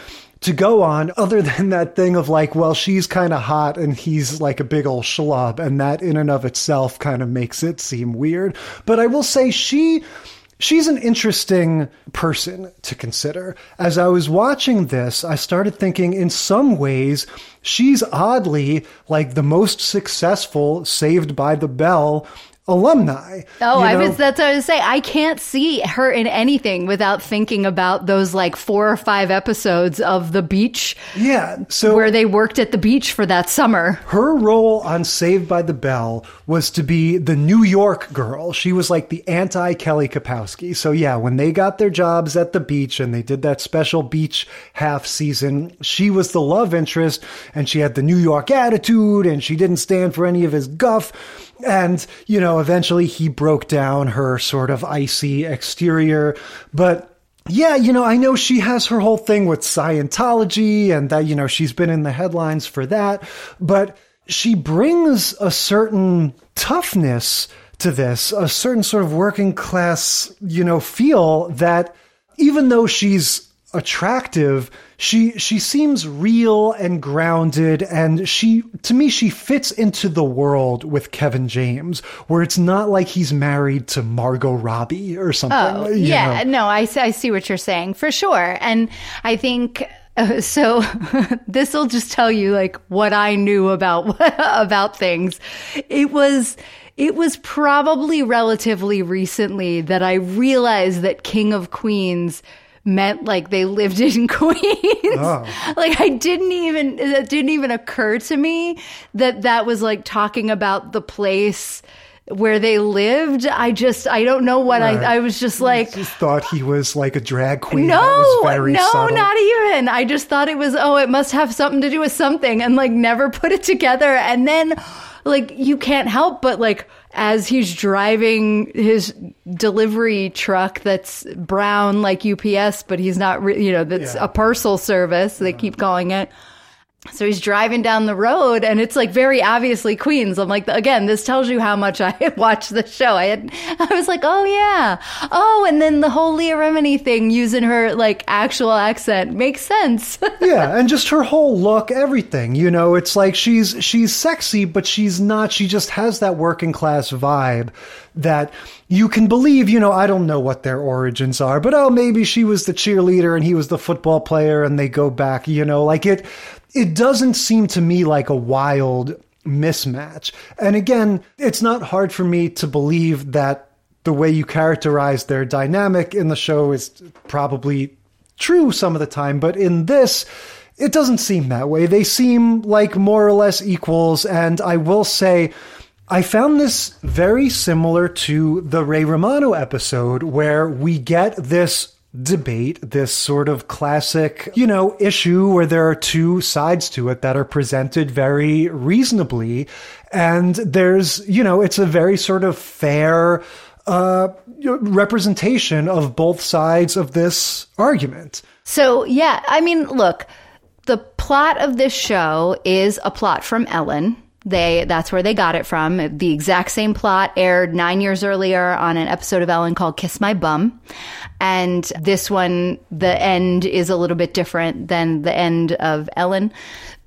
to go on other than that thing of like, well, she's kind of hot and he's like a big old schlub. And that in and of itself kind of makes it seem weird. But I will say she, she's an interesting person to consider. As I was watching this, I started thinking in some ways, she's oddly like the most successful Saved by the Bell alumni.
Oh, I was that's what I was say. I can't see her in anything without thinking about those like four or five episodes of the beach.
Yeah. So
where they worked at the beach for that summer.
Her role on Saved by the Bell was to be the New York girl. She was like the anti Kelly Kapowski. So yeah, when they got their jobs at the beach and they did that special beach half season, she was the love interest and she had the New York attitude and she didn't stand for any of his guff and, you know, eventually he broke down her sort of icy exterior. But yeah, you know, I know she has her whole thing with Scientology and that, you know, she's been in the headlines for that. But she brings a certain toughness to this, a certain sort of working class, you know, feel that even though she's attractive, she she seems real and grounded and she to me she fits into the world with Kevin James where it's not like he's married to Margot Robbie or something.
Oh, yeah, know. no, I I see what you're saying for sure. And I think uh, so this will just tell you like what I knew about about things. It was it was probably relatively recently that I realized that King of Queens meant like they lived in Queens. Oh. like I didn't even it didn't even occur to me that that was like talking about the place where they lived. I just I don't know what right. I I was just like
just thought he was like a drag queen.
No, no,
subtle.
not even. I just thought it was oh it must have something to do with something and like never put it together and then like you can't help but like as he's driving his delivery truck that's brown like UPS, but he's not, re- you know, that's yeah. a parcel service. They keep calling it. So he's driving down the road and it's like very obviously Queens. I'm like, again, this tells you how much I watched the show. I had, I was like, oh yeah. Oh, and then the whole Leah Remini thing using her like actual accent makes sense.
yeah. And just her whole look, everything, you know, it's like she's, she's sexy, but she's not, she just has that working class vibe that you can believe, you know, I don't know what their origins are, but oh, maybe she was the cheerleader and he was the football player and they go back, you know, like it, it doesn't seem to me like a wild mismatch. And again, it's not hard for me to believe that the way you characterize their dynamic in the show is probably true some of the time, but in this, it doesn't seem that way. They seem like more or less equals, and I will say, I found this very similar to the Ray Romano episode where we get this debate, this sort of classic, you know, issue where there are two sides to it that are presented very reasonably. And there's, you know, it's a very sort of fair, uh, representation of both sides of this argument.
So, yeah, I mean, look, the plot of this show is a plot from Ellen they that's where they got it from. The exact same plot aired nine years earlier on an episode of Ellen called "Kiss My Bum," and this one, the end is a little bit different than the end of Ellen.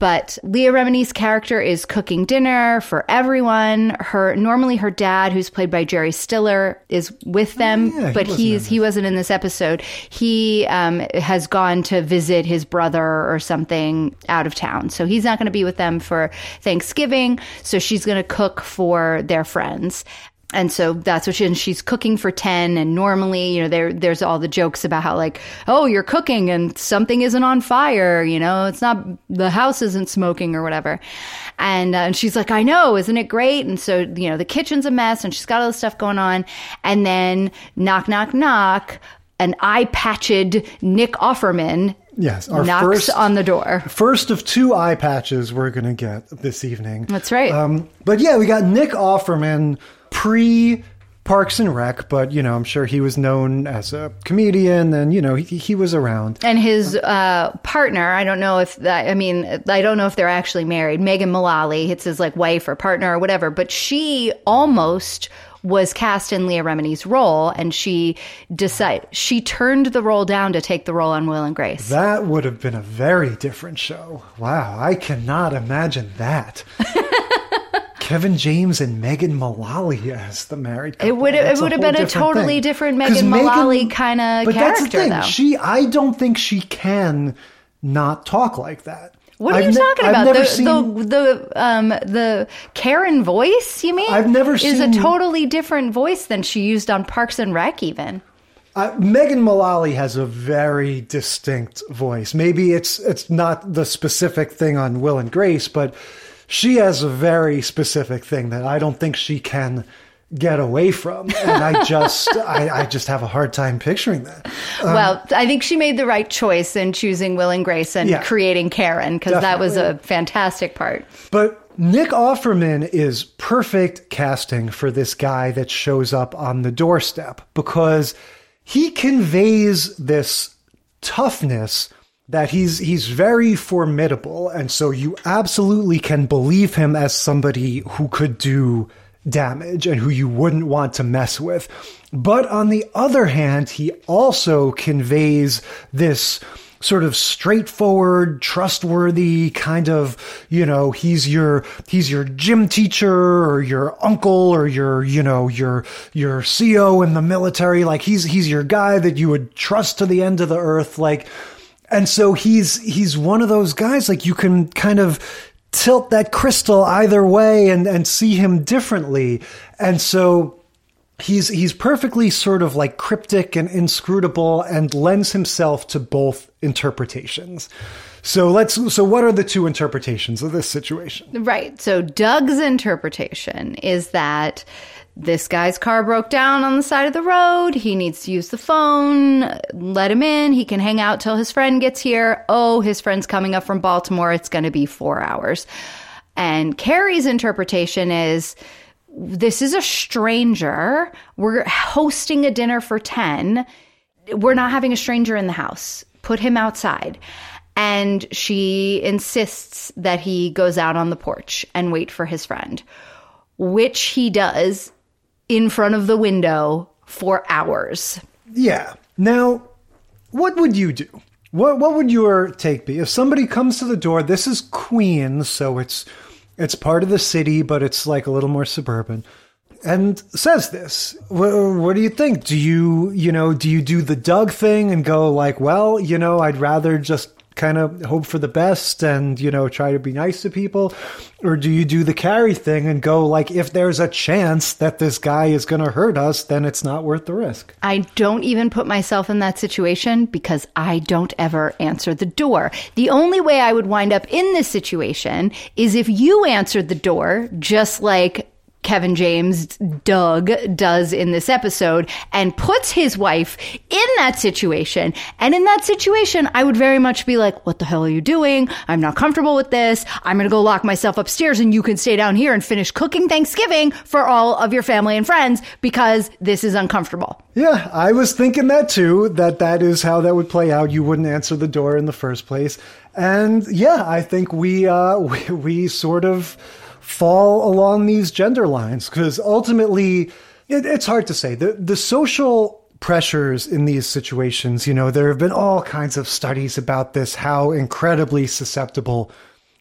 But Leah Remini's character is cooking dinner for everyone. Her normally her dad, who's played by Jerry Stiller, is with them,
Oh, yeah,
but
wasn't
he's he wasn't in this episode. He um, has gone to visit his brother or something out of town, so he's not going to be with them for Thanksgiving. So she's going to cook for their friends. And so that's what she, and she's cooking for 10. And normally, you know, there, there's all the jokes about how like, oh, you're cooking and something isn't on fire. You know, it's not, the house isn't smoking or whatever. And, uh, and she's like, I know, isn't it great? And so, you know, the kitchen's a mess and she's got all this stuff going on. And then knock, knock, knock, an eye patched Nick Offerman
Yes, our
knocks
first
on the door.
first of two eye patches we're going to get this evening.
That's right.
Um, but yeah, we got Nick Offerman pre Parks and Rec, but you know, I'm sure he was known as a comedian, and you know, he, he was around.
And his uh, partner, I don't know if that, I mean, I don't know if they're actually married. Megan Mullally, it's his like wife or partner or whatever, but she almost was cast in Leah Remini's role, and she decided she turned the role down to take the role on Will and Grace.
That would have been a very different show. Wow, I cannot imagine that. Kevin James and Megan Mullally as the married couple.
It would it would have been a totally
thing.
different Megan Mullally kind of character.
But that's the thing.
though.
She, I don't think she can not talk like that.
what are
I've
you
ne-
talking
I've
about?
never
The,
seen-
the the um the Karen voice, you mean?
I've never
is
seen-
a totally different voice than she used on Parks and Rec, even.
Uh, Megan Mullally has a very distinct voice. Maybe it's it's not the specific thing on Will and Grace, but she has a very specific thing that I don't think she can get away from, and I just I, I just have a hard time picturing that.
Um, well, I think she made the right choice in choosing Will and Grace and
Yeah.
creating Karen because that was a fantastic part.
But Nick Offerman is perfect casting for this guy that shows up on the doorstep because he conveys this toughness that he's he's very formidable and so you absolutely can believe him as somebody who could do damage and who you wouldn't want to mess with. But on the other hand, he also conveys this sort of straightforward, trustworthy kind of, you know, he's your, he's your gym teacher or your uncle or your, you know, your, your CO in the military. Like he's, he's your guy that you would trust to the end of the earth. Like, and so he's, he's one of those guys, like you can kind of, tilt that crystal either way and, and see him differently. And so he's he's perfectly sort of like cryptic and inscrutable and lends himself to both interpretations. So let's so what are the two interpretations of this situation?
Right. So Doug's interpretation is that this guy's car broke down on the side of the road. He needs to use the phone. Let him in. He can hang out till his friend gets here. Oh, his friend's coming up from Baltimore. It's going to be four hours. And Carrie's interpretation is this is a stranger. We're hosting a dinner for 10. We're not having a stranger in the house. Put him outside. And she insists that he goes out on the porch and wait for his friend, which he does in front of the window for hours.
Yeah. Now, what would you do? What what would your take be if somebody comes to the door? This is Queens, so it's it's part of the city, but it's like a little more suburban. And says this. What, what do you think? Do you you know do you do the Doug thing and go like, well, you know, I'd rather just kind of hope for the best and you know try to be nice to people or do you do the Carrie thing and go like if there's a chance that this guy is going to hurt us then it's not worth the risk
I don't even put myself in that situation because I don't ever answer the door. The only way I would wind up in this situation is if you answered the door, just like Kevin James Doug does in this episode and puts his wife in that situation. And in that situation, I would very much be like, what the hell are you doing? I'm not comfortable with this. I'm going to go lock myself upstairs and you can stay down here and finish cooking Thanksgiving for all of your family and friends because this is uncomfortable.
Yeah, I was thinking that too, that that is how that would play out. You wouldn't answer the door in the first place. And yeah, I think we, uh, we, we sort of fall along these gender lines because ultimately it, it's hard to say. The, the social pressures in these situations, you know, there have been all kinds of studies about this, how incredibly susceptible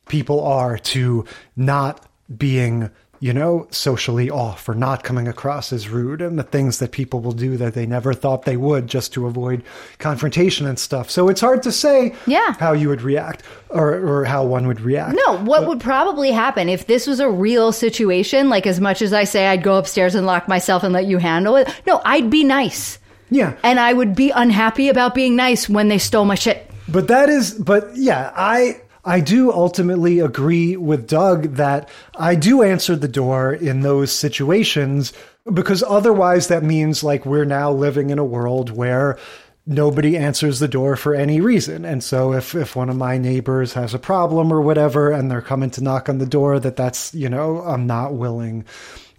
people are to not being you know, socially off or not coming across as rude and the things that people will do that they never thought they would just to avoid confrontation and stuff. So it's hard to say
Yeah.
how you would react or, or how one would react.
No, what would probably happen if this was a real situation? Like, as much as I say I'd go upstairs and lock myself and let you handle it, no, I'd be nice.
Yeah.
And I would be unhappy about being nice when they stole my shit.
But that is, but yeah, I I do ultimately agree with Doug that I do answer the door in those situations because otherwise that means like we're now living in a world where nobody answers the door for any reason. And so if if one of my neighbors has a problem or whatever and they're coming to knock on the door that that's, you know, I'm not willing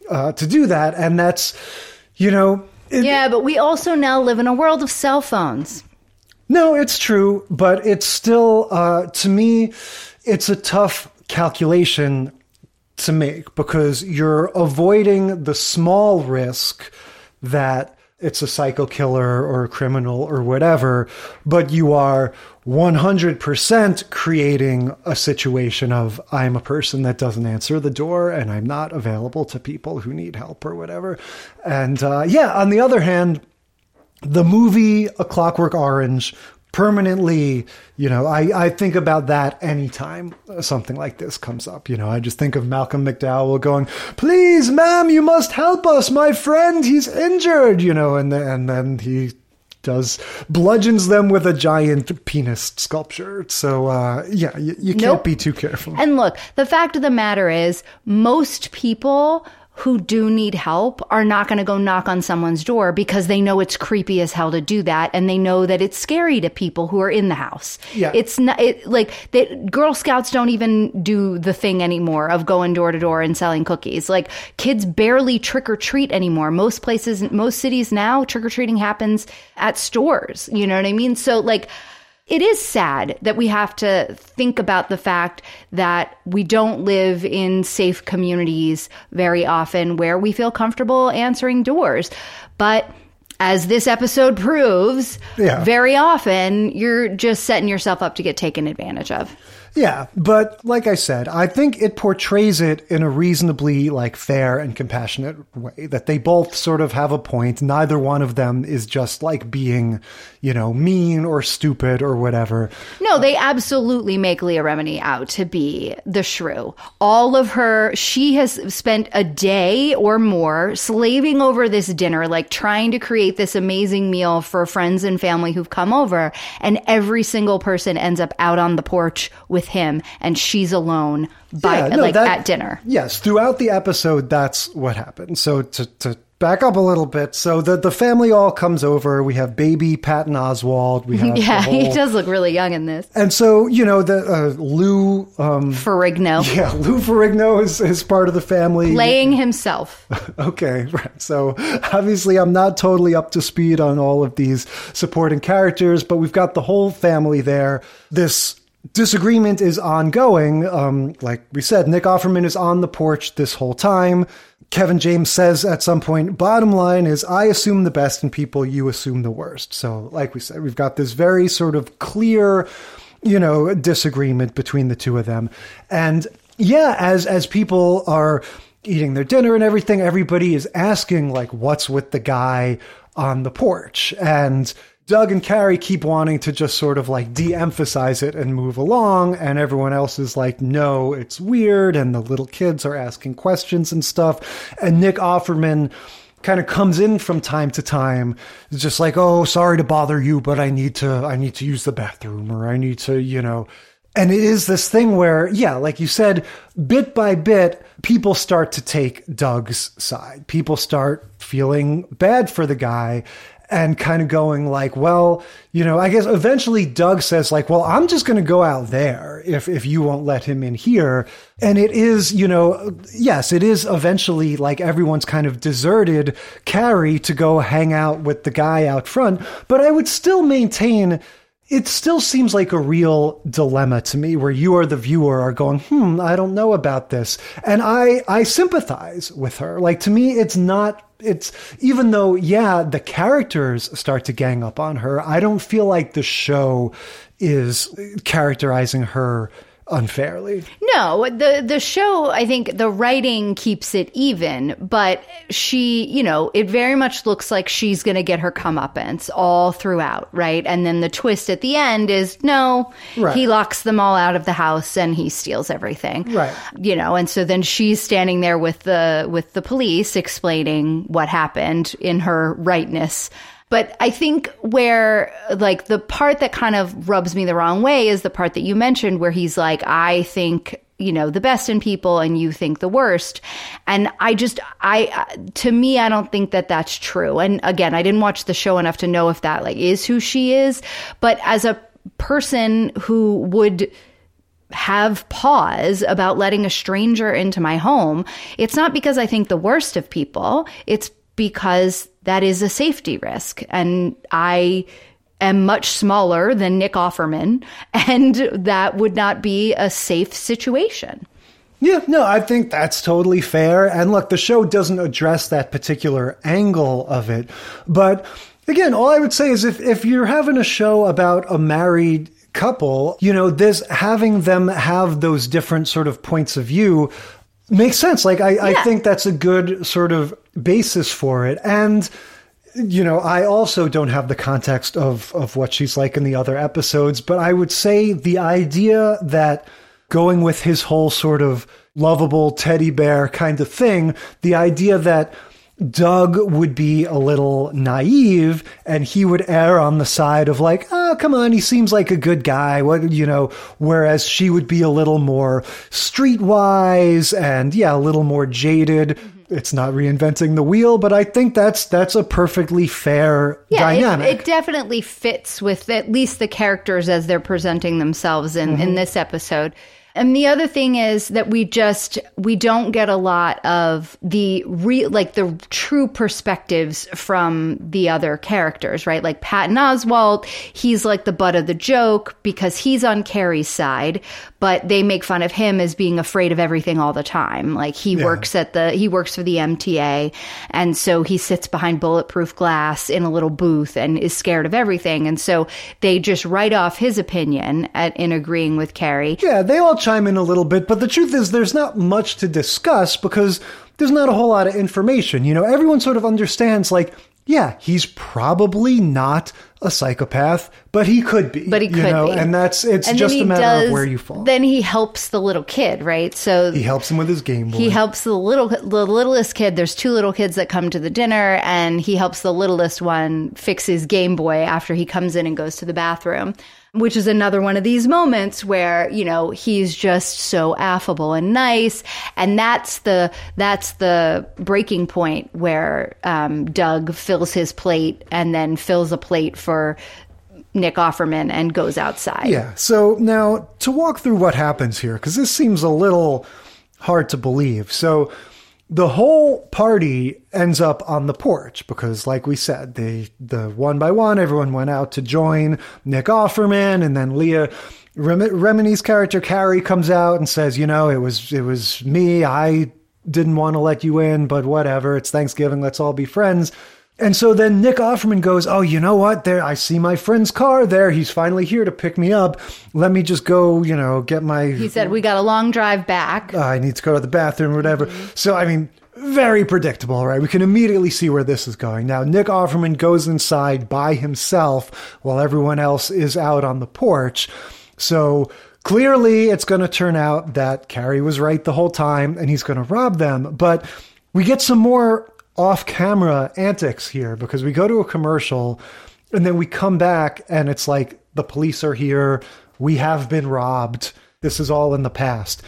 uh, to do that and that's you know, it-
Yeah, but we also now live in a world of cell phones.
No, it's true, but it's still, uh, to me, it's a tough calculation to make because you're avoiding the small risk that it's a psycho killer or a criminal or whatever, but you are 100% creating a situation of I'm a person that doesn't answer the door and I'm not available to people who need help or whatever. And uh, yeah, on the other hand, the movie A Clockwork Orange permanently, you know, I, I think about that anytime something like this comes up. You know, I just think of Malcolm McDowell going, please, ma'am, you must help us. My friend, he's injured, you know, and then, and then he does bludgeons them with a giant penis sculpture. So, uh, yeah, you, you can't
Nope.
be too careful.
And look, the fact of the matter is, most people who do need help are not going to go knock on someone's door because they know it's creepy as hell to do that and they know that it's scary to people who are in the house.
Yeah.
It's not it, like they, Girl Scouts don't even do the thing anymore of going door to door and selling cookies. Like kids barely trick or treat anymore. Most places, most cities now, trick or treating happens at stores. You know what I mean? So like, it is sad that we have to think about the fact that we don't live in safe communities very often where we feel comfortable answering doors. But as this episode proves,
Yeah.
very often you're just setting yourself up to get taken advantage of.
Yeah, but like I said, I think it portrays it in a reasonably like fair and compassionate way that they both sort of have a point. Neither one of them is just like being, you know, mean or stupid or whatever.
No, they absolutely make Leah Remini out to be the shrew. All of her, she has spent a day or more slaving over this dinner, like trying to create this amazing meal for friends and family who've come over. And every single person ends up out on the porch with him, and she's alone by
Yeah, no,
like
that-
at dinner.
Yes, throughout the episode, that's what happened. So to, to back up a little bit, so the the family all comes over. We have baby Patton Oswalt. We have
Yeah, he does look really young in this.
And so you know the uh, Lou, um,
Ferrigno.
yeah, Lou Ferrigno is is part of the family.
Playing himself.
Okay, right. So obviously, I'm not totally up to speed on all of these supporting characters, but we've got the whole family there. This disagreement is ongoing. Um, like we said, Nick Offerman is on the porch this whole time. Kevin James says at some point, bottom line is, I assume the best in people, you assume the worst. So, like we said, we've got this very sort of clear, you know, disagreement between the two of them. And yeah, as as people are eating their dinner and everything, everybody is asking like, what's with the guy on the porch? And Doug and Carrie keep wanting to just sort of like de-emphasize it and move along, and everyone else is like, no, it's weird, and the little kids are asking questions and stuff. And Nick Offerman kind of comes in from time to time, just like, oh, sorry to bother you, but I need to I need to use the bathroom or I need to, you know. And it is this thing where, yeah, like you said, bit by bit, people start to take Doug's side. People start feeling bad for the guy and kind of going like, well, you know, I guess eventually Doug says like, well, I'm just going to go out there if, if you won't let him in here. And it is, you know, yes, it is eventually like everyone's kind of deserted Carrie to go hang out with the guy out front. But I would still maintain it still seems like a real dilemma to me where you or the viewer are going, hmm, I don't know about this. And I, I sympathize with her. Like to me, it's not, it's even though, yeah, the characters start to gang up on her, I don't feel like the show is characterizing her unfairly.
No, the the show, I think the writing keeps it even, but she, you know, it very much looks like she's going to get her comeuppance all throughout, right? And then the twist at the end is no,
Right.
he locks them all out of the house and he steals everything,
Right.
You know, and so then she's standing there with the with the police explaining what happened in her rightness. But I think where, like, the part that kind of rubs me the wrong way is the part that you mentioned where he's like, I think, you know, the best in people and you think the worst. And I just, I, to me, I don't think that that's true. And again, I didn't watch the show enough to know if that, like, is who she is. But as a person who would, have pause about letting a stranger into my home, it's not because I think the worst of people. It's because that is a safety risk. And I am much smaller than Nick Offerman, and that would not be a safe situation.
Yeah, no, I think that's totally fair. And look, the show doesn't address that particular angle of it. But again, all I would say is if, if you're having a show about a married couple, you know, this having them have those different sort of points of view makes sense. Like, I, I think that's a good sort of basis for it. And you know, I also don't have the context of, of what she's like in the other episodes, but I would say the idea that going with his whole sort of lovable teddy bear kind of thing, the idea that Doug would be a little naive and he would err on the side of like, oh, come on, he seems like a good guy. What, you know, whereas she would be a little more streetwise and yeah, a little more jaded. Mm-hmm. It's not reinventing the wheel, but I think that's, that's a perfectly fair
Yeah, it,
dynamic.
it definitely fits with at least the characters as they're presenting themselves in, in mm-hmm. this episode. And the other thing is that we just we don't get a lot of the re like the true perspectives from the other characters, right? Like Patton Oswalt, he's like the butt of the joke because he's on Carrie's side, but they make fun of him as being afraid of everything all the time. Like he
Yeah.
works at the he works for the MTA and so he sits behind bulletproof glass in a little booth and is scared of everything and so they just write off his opinion at in agreeing with Carrie.
Yeah, they all chime in a little bit, but the truth is there's not much to discuss because there's not a whole lot of information. You know, everyone sort of understands like, yeah, he's probably not a psychopath, but he could be.
But he could you
know,
be.
and that's it's
And
just a matter
does,
of where you fall.
Then he helps the little kid, right? So
he helps him with his Game Boy.
He helps the little, the littlest kid. There's two little kids that come to the dinner, and he helps the littlest one fix his Game Boy after he comes in and goes to the bathroom. Which is another one of these moments where you know he's just so affable and nice, and that's the that's the breaking point where um, Doug fills his plate and then fills a plate for Nick Offerman and goes outside.
Yeah. So now to walk through what happens here, because this seems a little hard to believe. So the whole party ends up on the porch because, like we said, they the one by one, everyone went out to join Nick Offerman, and then Leah. Rem- Remini's character Carrie comes out and says, "You know, it was it was me. I didn't want to let you in, but whatever. It's Thanksgiving. Let's all be friends." And so then Nick Offerman goes, "Oh, you know what? There, I see my friend's car there. He's finally here to pick me up. Let me just go, you know, get my.
He said, "We got a long drive back."
Uh, I need to go to the bathroom or whatever." So I mean, very predictable, right? We can immediately see where this is going. Now Nick Offerman goes inside by himself while everyone else is out on the porch. So clearly, it's going to turn out that Carrie was right the whole time, and he's going to rob them. But we get some more off camera antics here because we go to a commercial and then we come back and it's like the police are here. We have been robbed. This is all in the past.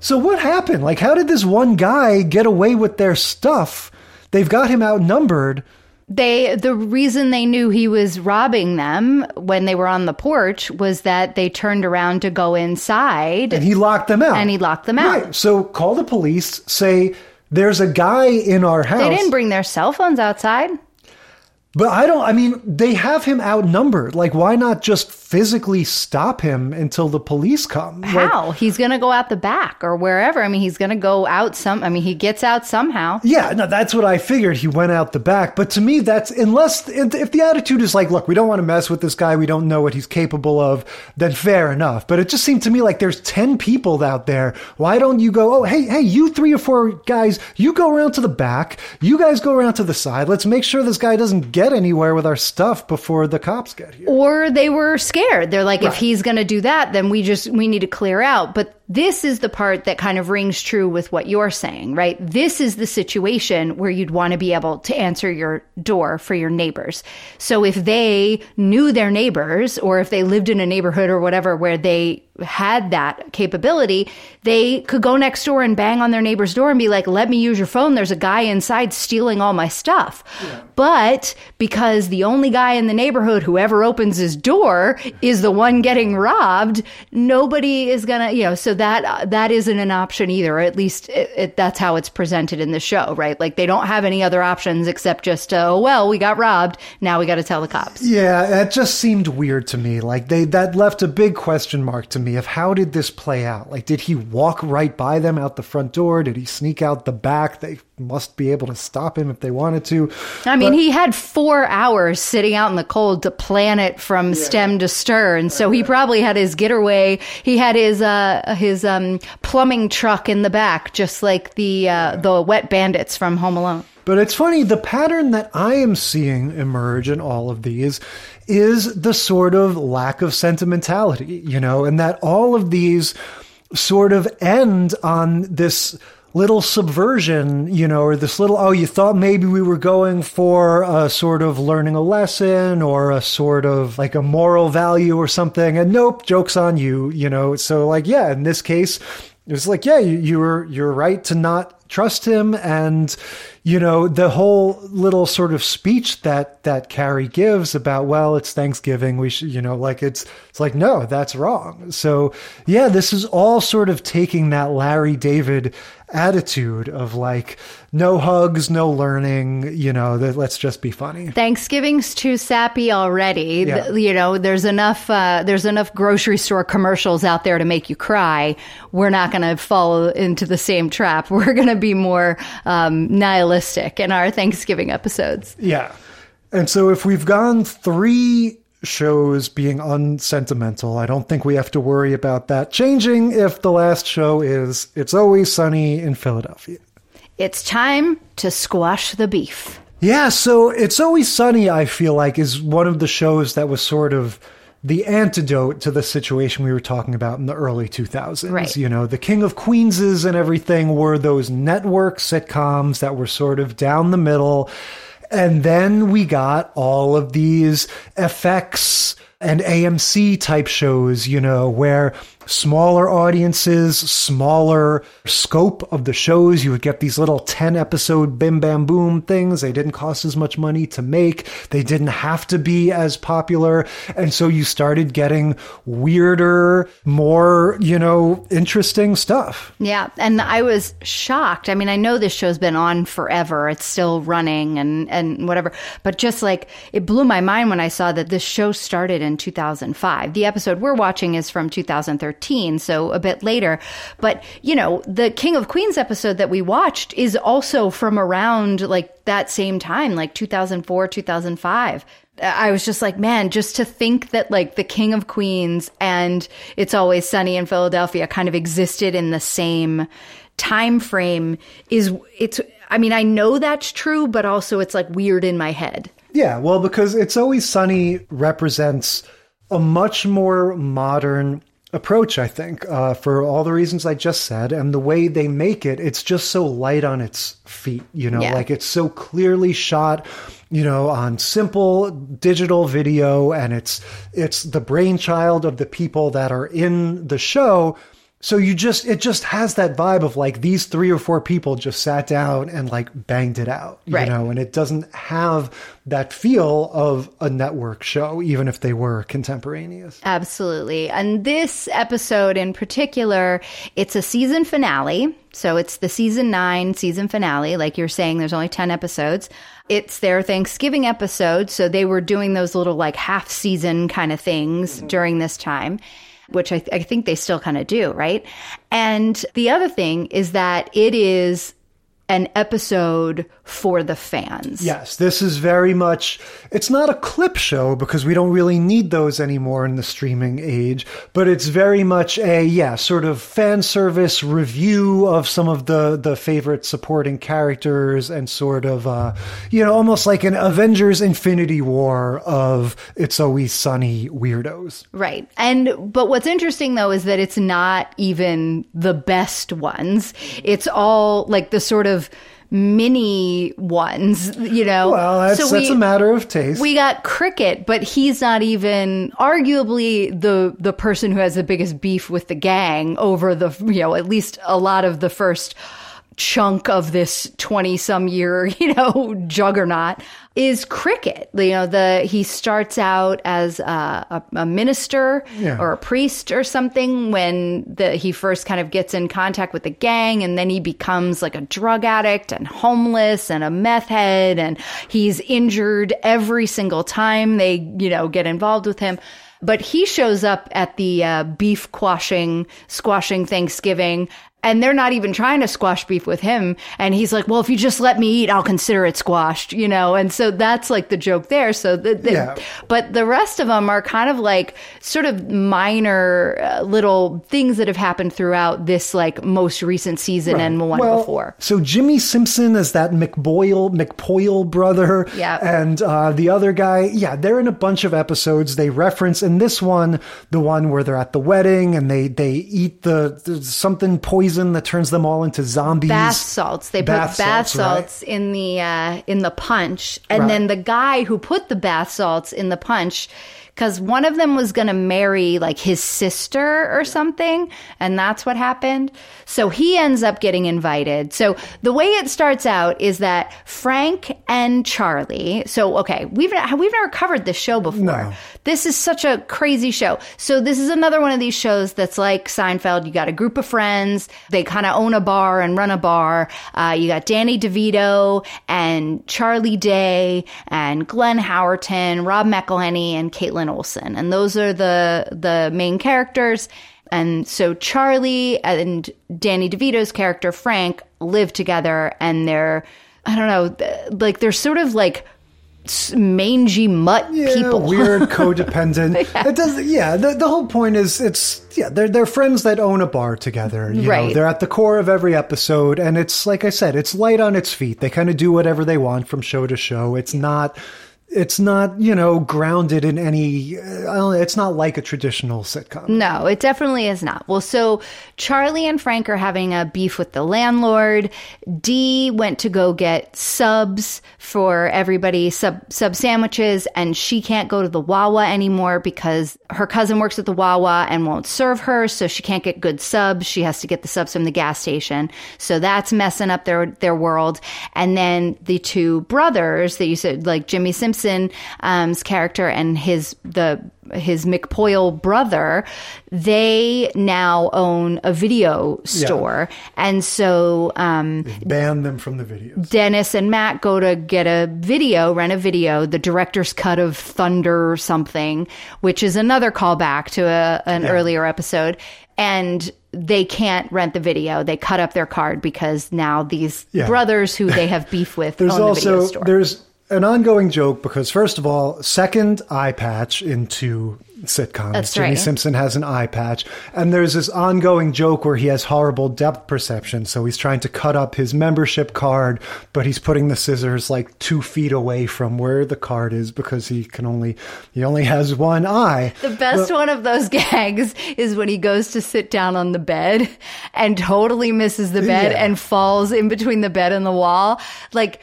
So what happened? Like, how did this one guy get away with their stuff? They've got him outnumbered.
They the reason they knew he was robbing them when they were on the porch was that they turned around to go inside
and he locked them out.
And he locked them out.
Right. So call the police, say there's a guy in our house.
They didn't bring their cell phones outside.
But I don't, I mean, they have him outnumbered. Like, why not just physically stop him until the police come? Like,
How? he's going to go out the back or wherever. I mean, he's going to go out some, I mean, he gets out somehow.
yeah, no, that's what I figured. He went out the back. But to me, that's, unless, if the attitude is like, look, we don't want to mess with this guy, we don't know what he's capable of, then fair enough. But it just seemed to me like there's 10 people out there. Why don't you go, oh, hey, hey, you three or four guys, you go around to the back, you guys go around to the side. Let's make sure this guy doesn't get anywhere with our stuff before the cops get here.
Or they were scared. They're like, if he's going to do that, then we just, we need to clear out. But this is the part that kind of rings true with what you're saying, right? This is the situation where you'd want to be able to answer your door for your neighbors. So if they knew their neighbors or if they lived in a neighborhood or whatever where they had that capability, they could go next door and bang on their neighbor's door and be like, let me use your phone. There's a guy inside stealing all my stuff. But because the only guy in the neighborhood who ever opens his door is the one getting robbed, nobody is gonna, you know, so that that isn't an option either. At least it, it, that's how it's presented in the show, right? Like they don't have any other options except just, uh, oh well, we got robbed. Now we got to tell the cops.
Yeah, that just seemed weird to me. Like they that left a big question mark to me of how did this play out? Like did he walk right by them out the front door? Did he sneak out the back? They must be able to stop him if they wanted to.
I mean,
But-
he had four hours sitting out in the cold to plan it from stem to stern. So he probably had his getaway. He had his uh, his um, plumbing truck in the back, just like the uh, the wet bandits from Home Alone.
But it's funny, the pattern that I am seeing emerge in all of these is the sort of lack of sentimentality, you know, and that all of these sort of end on this little subversion, you know, or this little, oh, you thought maybe we were going for a sort of learning a lesson or a sort of like a moral value or something. And nope, joke's on you, you know. So, like, yeah, in this case, it was like, yeah, you, you were you're right to not trust him, and you know the whole little sort of speech that that Carrie gives about, well, it's Thanksgiving, we should, you know, like it's it's like no, that's wrong. So yeah, this is all sort of taking that Larry David attitude of like no hugs, no learning, you know, that let's just be funny.
Thanksgiving's too sappy already.
Yeah.
You know, there's enough uh, there's enough grocery store commercials out there to make you cry. We're not going to fall into the same trap. We're going to be more um, nihilistic in our Thanksgiving episodes.
Yeah. And so if we've gone three shows being unsentimental, I don't think we have to worry about that changing if the last show is It's Always Sunny in Philadelphia.
It's time to squash the beef.
Yeah, so It's Always Sunny, I feel like, is one of the shows that was sort of the antidote to the situation we were talking about in the early 2000s.
Right.
You know, the King of Queenses and everything were those network sitcoms that were sort of down the middle. And then we got all of these FX and AMC type shows, you know, where smaller audiences, smaller scope of the shows, you would get these little 10 episode bim bam boom things. They didn't cost as much money to make. They didn't have to be as popular. And so you started getting weirder, more, you know, interesting stuff.
Yeah, and I was shocked. I mean, I know this show's been on forever. It's still running and and whatever. But just like it blew my mind when I saw that this show started in 2005. The episode we're watching is from 2013, so a bit later. But, you know, the King of Queens episode that we watched is also from around like that same time, like 2004, 2005. I was just like, man, just to think that like the King of Queens and It's Always Sunny in Philadelphia kind of existed in the same time frame is it's I mean, I know that's true, but also it's like weird in my head.
Yeah, well, because It's Always Sunny represents a much more modern approach, I think, uh, for all the reasons I just said. And the way they make it, it's just so light on its feet, you know,
Yeah.
like it's so clearly shot. You know, on simple digital video, and it's it's the brainchild of the people that are in the show, So you just it just has that vibe of like these three or four people just sat down and like banged it out, you
Right.
know, and it doesn't have that feel of a network show, even if they were contemporaneous.
Absolutely. And this episode in particular, it's a season finale. So it's the season nine season finale. Like you're saying, there's only 10 episodes. It's their Thanksgiving episode. So they were doing those little like half season kind of things during this time. Which I, I think they still kind of do, right? And the other thing is that it is an episode for the fans.
Yes, this is very much, it's not a clip show because we don't really need those anymore in the streaming age, but it's very much a, yeah, sort of fan service review of some of the, the favorite supporting characters and sort of, uh, you know, almost like an Avengers Infinity War of It's Always Sunny weirdos.
Right. And but what's interesting though is that it's not even the best ones. It's all like the sort of mini ones, you know.
Well, that's, that's a matter of taste.
We got Cricket, but he's not even arguably the the person who has the biggest beef with the gang over the you know, at least a lot of the first chunk of this 20 some year, you know, juggernaut is cricket. You know, the he starts out as a, a, minister
Yeah.
or a priest or something when the he first kind of gets in contact with the gang and then he becomes like a drug addict and homeless and a meth head and he's injured every single time they, you know, get involved with him. But he shows up at the uh, beef quashing, squashing Thanksgiving and they're not even trying to squash beef with him. And he's like, well, if you just let me eat, I'll consider it squashed, you know? And so that's like the joke there. So the, the
Yeah.
but the rest of them are kind of like sort of minor uh, little things that have happened throughout this like most recent season and the one
well,
before.
So Jimmy Simpson is that McBoyle McPoyle brother,
Yeah.
and uh, the other guy, yeah, they're in a bunch of episodes. They reference in this one the one where they're at the wedding and they they eat the, the something poison that turns them all into zombies.
bath salts. They
Bath
put bath
salts, right.
in the uh, in the punch, and
Right.
then the guy who put the bath salts in the punch. Because one of them was going to marry like his sister or something, and that's what happened. So he ends up getting invited. So the way it starts out is that Frank and Charlie. So okay, we've we've never covered this show before.
No.
This is such a crazy show. So this is another one of these shows that's like Seinfeld. You got a group of friends. They kind of own a bar and run a bar. Uh, you got Danny DeVito and Charlie Day and Glenn Howerton, Rob McElhenney, and Kaitlin Olson. And those are the the main characters. And so Charlie and Danny DeVito's character Frank live together, and they're I don't know, like they're sort of like mangy mutt
Yeah,
people.
weird, codependent. It does. Yeah, the, the whole point is it's yeah they're they're friends that own a bar together. You know,
Right.
they're at the core of every episode, and it's like I said, it's light on its feet. They kind of do whatever they want from show to show. It's not. It's not, you know, grounded in any. It's not like a traditional sitcom.
No, it definitely is not. Well, so Charlie and Frank are having a beef with the landlord. Dee went to go get subs for everybody, sub sub sandwiches, and she can't go to the Wawa anymore because her cousin works at the Wawa and won't serve her, so she can't get good subs. She has to get the subs from the gas station. So that's messing up their their world. And then the two brothers that you said, like Jimmy Simpson's character and his the his McPoyle brother, they now own a video store. And so um,
Ban them from the videos.
Dennis and Matt go to get a video, rent a video, the director's cut of Thunder or something, which is another callback to a, an earlier episode. And they can't rent the video. They cut up their card because now these
Yeah.
brothers who they have beef with
There's
own the video store.
there's an ongoing joke because first of all, second eye patch into sitcoms.
That's
Jimmy
right.
Simpson has an eye patch, and there's this ongoing joke where he has horrible depth perception, so he's trying to cut up his membership card, but he's putting the scissors like two feet away from where the card is because he can only he only has one eye.
The best one of those gags is when he goes to sit down on the bed and totally misses the bed
Yeah.
and falls in between the bed and the wall. Like,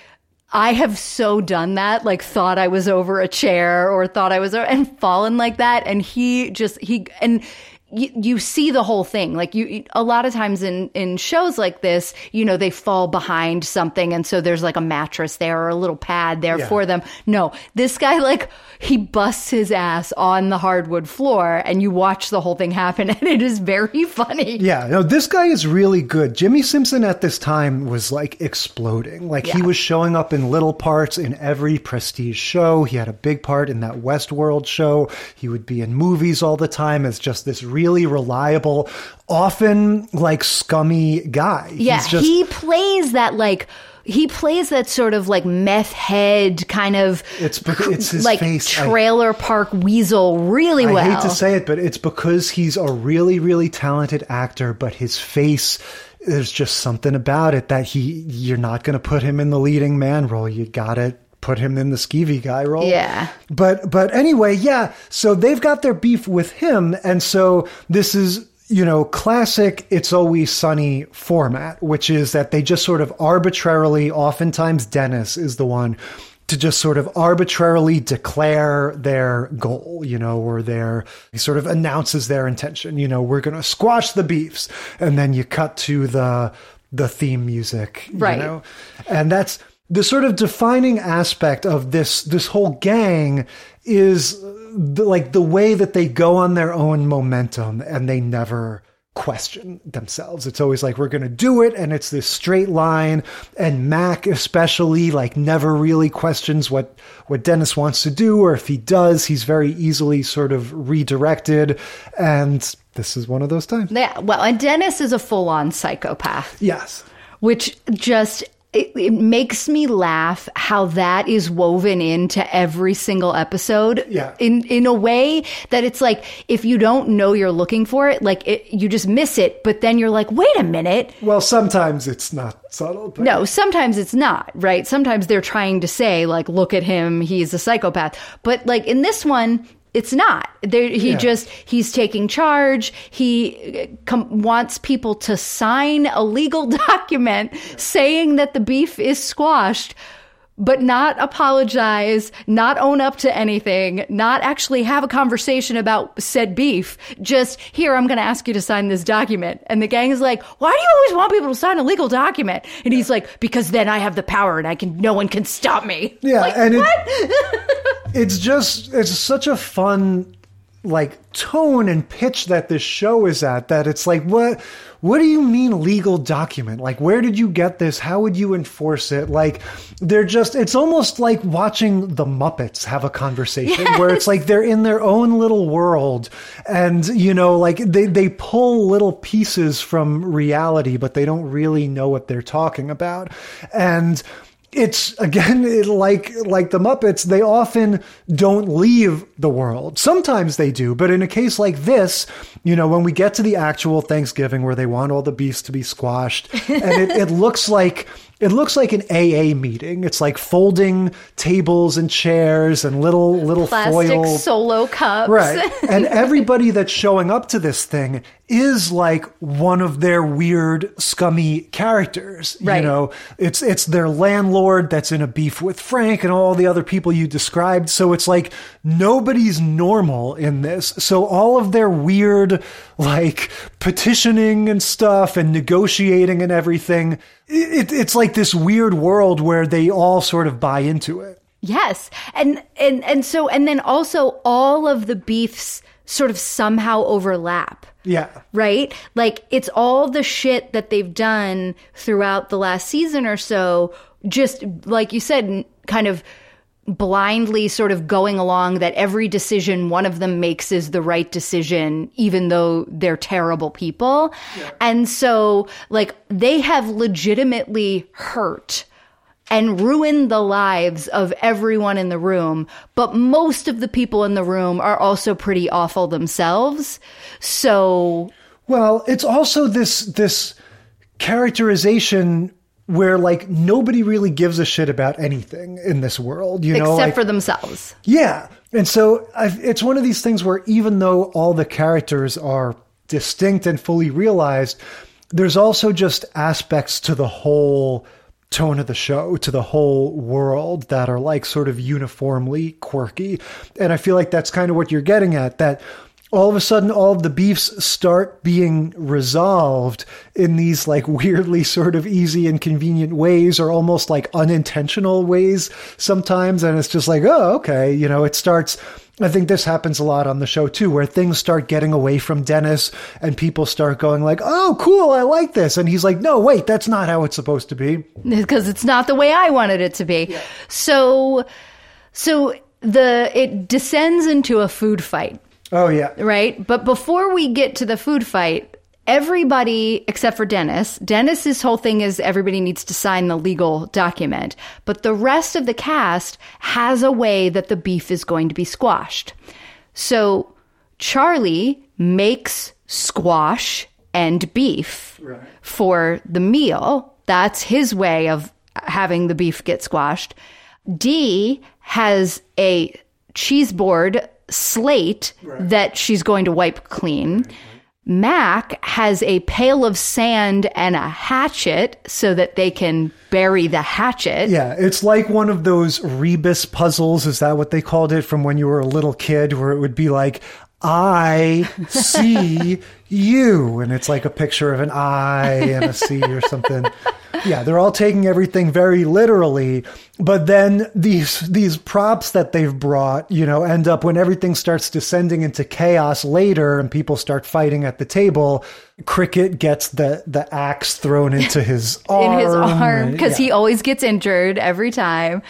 I have so done that, like thought I was over a chair or thought I was, and fallen like that. And he just, he, and you, you see the whole thing. Like you, a lot of times in, in shows like this, you know, they fall behind something. And so there's like a mattress there or a little pad there
Yeah.
for them. No, this guy, like, he busts his ass on the hardwood floor and you watch the whole thing happen. And it is very funny.
Yeah, no, this guy is really good. Jimmy Simpson at this time was like exploding. Like he was showing up in little parts in every prestige show. He had a big part in that Westworld show. He would be in movies all the time as just this really reliable, often like scummy guy.
Yeah,
He's just,
he plays that like he plays that sort of like meth head kind of
It's because, it's his
like
face. I-
trailer park weasel really
I
well.
I hate to say it, but it's because he's a really, really talented actor, but his face, there's just something about it that he, you're not going to put him in the leading man role. You got to put him in the skeevy guy role.
Yeah.
But, but anyway, yeah. So they've got their beef with him. And so this is, you know, classic It's Always Sunny format, which is that they just sort of arbitrarily, oftentimes Dennis is the one to just sort of arbitrarily declare their goal, you know, or their, he sort of announces their intention, you know, we're going to squash the beefs. And then you cut to the, the theme music,
Right.
you know, and that's the sort of defining aspect of this, this whole gang is the, like the way that they go on their own momentum and they never question themselves. It's always like, we're going to do it. And it's this straight line. And Mac, especially, like never really questions what, what Dennis wants to do. Or if he does, he's very easily sort of redirected. And this is one of those times.
yeah, well, and Dennis is a full on psychopath,
Yes.
which just it, it makes me laugh how that is woven into every single episode
Yeah.
in in a way that it's like if you don't know you're looking for it like it, you just miss it but then you're like wait a minute
Well, sometimes it's not subtle. But
No, sometimes it's not, right? Sometimes they're trying to say, like, look at him, he's a psychopath. But, like, in this one, it's not. There, he
Yeah.
just, he's taking charge. He uh, com- wants people to sign a legal document saying that the beef is squashed. But not apologize, not own up to anything, not actually have a conversation about said beef. Just here, I'm going to ask you to sign this document. And the gang is like, why do you always want people to sign a legal document? And he's like, because then I have the power and I can, no one can stop me.
Yeah,
Like,
and it- it's just it's such a fun like tone and pitch that this show is at that it's like what what do you mean legal document? Like where did you get this? How would you enforce it? Like they're just it's almost like watching the muppets have a conversation where it's like they're in their own little world and you know like they they pull little pieces from reality but they don't really know what they're talking about. And it's again it, like like the muppets they often don't leave the world. Sometimes they do but in a case like this you know when we get to the actual thanksgiving where they want all the beasts to be squashed and it, it looks like it looks like an AA meeting. It's like folding tables and chairs and little little
Plastic
foil
solo cups.
Right. And everybody that's showing up to this thing is like one of their weird, scummy characters.
Right.
You know, it's it's their landlord that's in a beef with Frank and all the other people you described. So it's like nobody's normal in this. So all of their weird, like petitioning and stuff and negotiating and everything, it, it's like this weird world where they all sort of buy into it.
Yes. And and and so and then also all of the beefs sort of somehow overlap.
Yeah.
Right? Like it's all the shit that they've done throughout the last season or so, just like you said, kind of blindly sort of going along that every decision one of them makes is the right decision, even though they're terrible people. And so, like, they have legitimately hurt and ruined the lives of everyone in the room. But most of the people in the room are also pretty awful themselves. So,
Well, it's also this this characterization where like nobody really gives a shit about anything in this world, you know,
except
like,
for themselves.
yeah. And so I've, it's one of these things where even though all the characters are distinct and fully realized, there's also just aspects to the whole tone of the show, to the whole world that are like sort of uniformly quirky. And I feel like that's kind of what you're getting at that all of a sudden all of the beefs start being resolved in these like weirdly sort of easy and convenient ways or almost like unintentional ways sometimes and it's just like oh okay you know it starts I think this happens a lot on the show too, where things start getting away from Dennis and people start going like, "Oh, cool, I like this," and he's like, "No, wait, that's not how it's supposed to be."
because it's not the way I wanted it to be. So, so the it descends into a food fight,
Oh yeah,
right? But before we get to the food fight, everybody except for Dennis, Dennis's whole thing is everybody needs to sign the legal document, but the rest of the cast has a way that the beef is going to be squashed. So Charlie makes squash and beef for the meal. That's his way of having the beef get squashed. Dee has a cheese board slate that she's going to wipe clean. Mac has a pail of sand and a hatchet so that they can bury the hatchet.
yeah. It's like one of those rebus puzzles. Is that what they called it from when you were a little kid, where it would be like. I see you. And it's like a picture of an I and a C or something. Yeah, they're all taking everything very literally, but then these these props that they've brought, you know, end up when everything starts descending into chaos later and people start fighting at the table. Cricket gets the the axe thrown into his arm.
in his arm because
Yeah.
he always gets injured every time.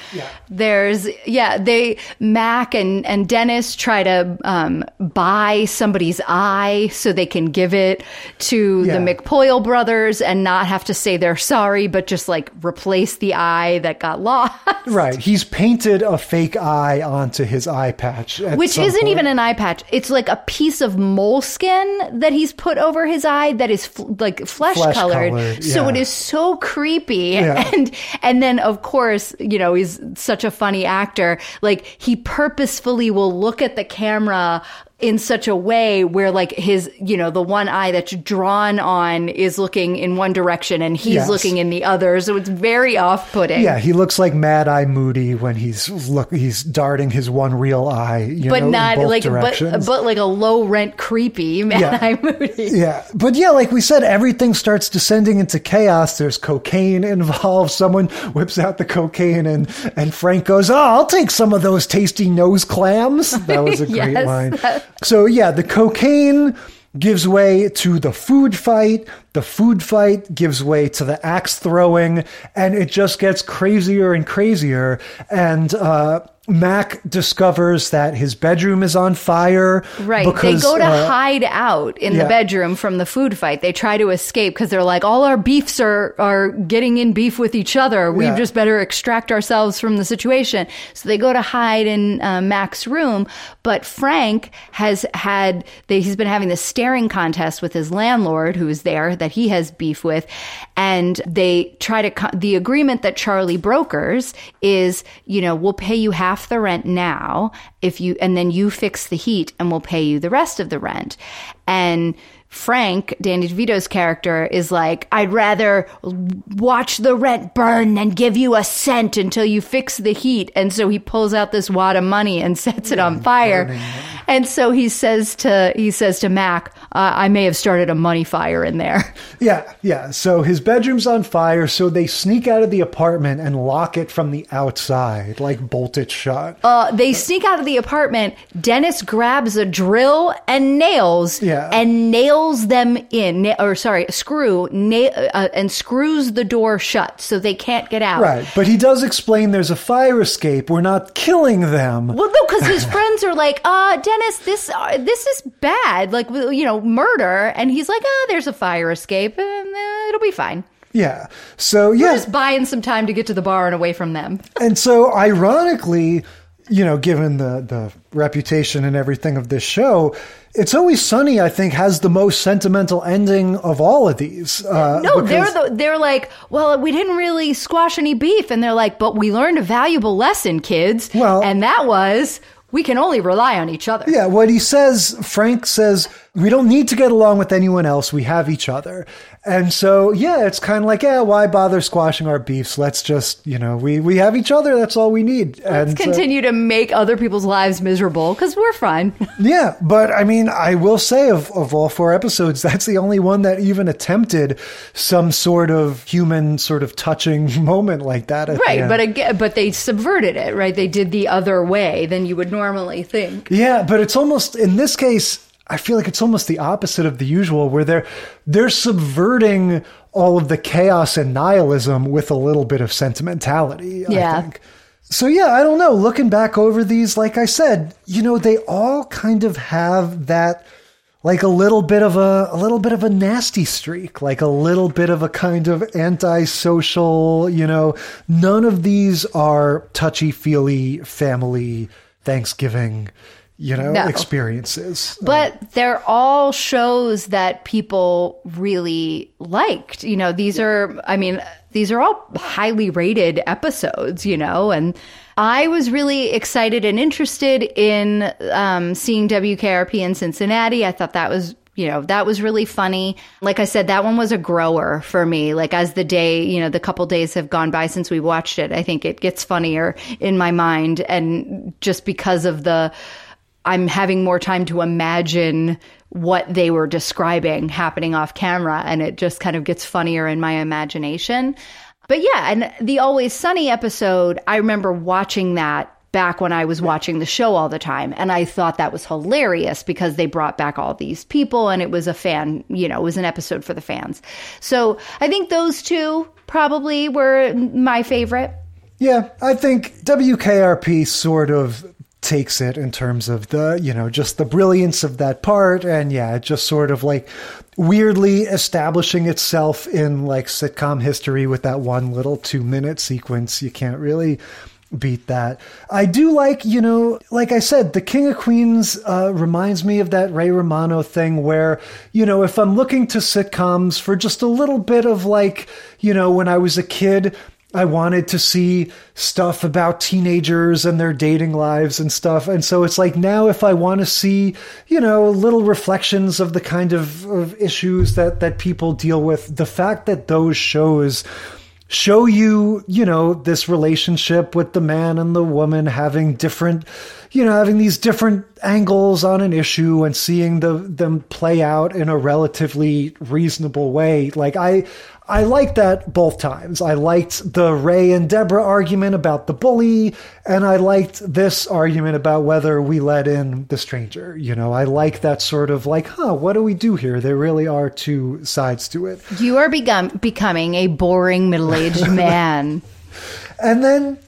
There's yeah, they Mac and and Dennis try to um, buy somebody's eye so they can give it to
Yeah.
the McPoyle brothers and not have to say they're sorry, but just like replace the eye that got lost.
Right, he's painted a fake eye onto his eye patch,
Which isn't
point.
even an eye patch. It's like a piece of moleskin that he's put over his eye that is f- like flesh,
Flesh
colored.
colored,
So
yeah.
it is so creepy.
Yeah.
And and then of course, you know, he's such a funny actor. Like he purposefully will look at the camera in such a way where like his you know the one eye that's drawn on is looking in one direction and he's
Yes.
looking in the other so it's very off-putting
Yeah, he looks like Mad Eye Moody when he's look he's darting his one real eye, you
but
know,
not
both
like
directions.
but like a low rent creepy mad
Yeah.
eye moody
Yeah, but yeah, like we said, everything starts descending into chaos. There's cocaine involved. Someone whips out the cocaine, and and Frank goes, "Oh, I'll take some of those tasty nose clams." That was a great
Yes.
line. So yeah, the cocaine gives way to the food fight. The food fight gives way to the axe throwing, and it just gets crazier and crazier. And uh, Mac discovers that his bedroom is on fire.
Right.
Because,
they go to
uh,
hide out in
yeah.
the bedroom from the food fight. They try to escape because they're like, all our beefs are, are getting in beef with each other. We
Yeah.
just better extract ourselves from the situation. So they go to hide in uh, Mac's room. But Frank has had, they, he's been having this staring contest with his landlord who is there that he has beef with. And they try to, co- the agreement that Charlie brokers is, you know, we'll pay you half the rent now if you, and then you fix the heat and we'll pay you the rest of the rent. And Frank, Danny DeVito's character, is like, I'd rather watch the rent burn than give you a cent until you fix the heat. And so he pulls out this wad of money and sets it on fire. And so he says to he says to Mac, uh, "I may have started a money fire in there."
Yeah, yeah. So his bedroom's on fire, so they sneak out of the apartment and lock it from the outside, like bolt it shut.
Uh, they sneak out of the apartment. Dennis grabs a drill and nails,
Yeah.
and nails them in, or sorry, screw, na- uh, and screws the door shut so they can't get out.
Right, but he does explain there's a fire escape. We're not killing them.
Well, no, because his friends are like, "Uh, Dennis, this uh, this is bad, like you know, murder," and he's like, "Ah, there's a fire escape, and uh, it'll be fine."
Yeah. So yeah,
Just buying some time to get to the bar and away from them.
and so ironically, you know, given the the reputation and everything of this show, it's always sunny. I think has the most sentimental ending of all of these. Uh,
No, they're the, they're like, well, we didn't really squash any beef, and they're like, but we learned a valuable lesson, kids.
Well-
and that was we can only rely on each other.
Yeah, what he says, Frank says, we don't need to get along with anyone else. We have each other. And so, yeah, it's kind of like, yeah, why bother squashing our beefs? Let's just, you know, we, we have each other. That's all we need.
Let's
and, uh,
continue to make other people's lives miserable because we're fine.
yeah. But I mean, I will say of, of all four episodes, that's the only one that even attempted some sort of human sort of touching moment like that. at
right. But again, but they subverted it, right? They did the other way than you would normally think.
Yeah, but it's almost in this case. I feel like it's almost the opposite of the usual, where they're they're subverting all of the chaos and nihilism with a little bit of sentimentality.
Yeah.
I think. So yeah, I don't know. Looking back over these, like I said, you know, they all kind of have that like a little bit of a a little bit of a nasty streak, like a little bit of a kind of antisocial, you know, none of these are touchy-feely family Thanksgiving, you know,
No.
experiences.
But they're all shows that people really liked. You know, these are, I mean, these are all highly rated episodes, you know, and I was really excited and interested in um, seeing WKRP in Cincinnati. I thought that was you know that was really funny like i said that one was a grower for me like as the day you know the couple days have gone by since we watched it i think it gets funnier in my mind and just because of the i'm having more time to imagine what they were describing happening off camera and it just kind of gets funnier in my imagination but yeah and the always sunny episode i remember watching that back when I was watching the show all the time. And I thought that was hilarious because they brought back all these people and it was a fan, you know, it was an episode for the fans. So I think those two probably were my favorite.
Yeah, I think WKRP sort of takes it in terms of the, you know, just the brilliance of that part. And yeah, just sort of like weirdly establishing itself in like sitcom history with that one little two minute sequence. You can't really beat that. I do like, you know, like I said, the King of Queens uh, reminds me of that Ray Romano thing where, you know, if I'm looking to sitcoms for just a little bit of like, you know, when I was a kid, I wanted to see stuff about teenagers and their dating lives and stuff. And so it's like now if I want to see, you know, little reflections of the kind of, of issues that, that people deal with, the fact that those shows show you, you know, this relationship with the man and the woman having different, you know, having these different angles on an issue and seeing the them play out in a relatively reasonable way. Like I I liked that both times. I liked the Ray and Deborah argument about the bully, and I liked this argument about whether we let in the stranger. You know, I like that sort of like, huh, what do we do here? There really are two sides to it.
You are become, becoming a boring middle aged man.
And then,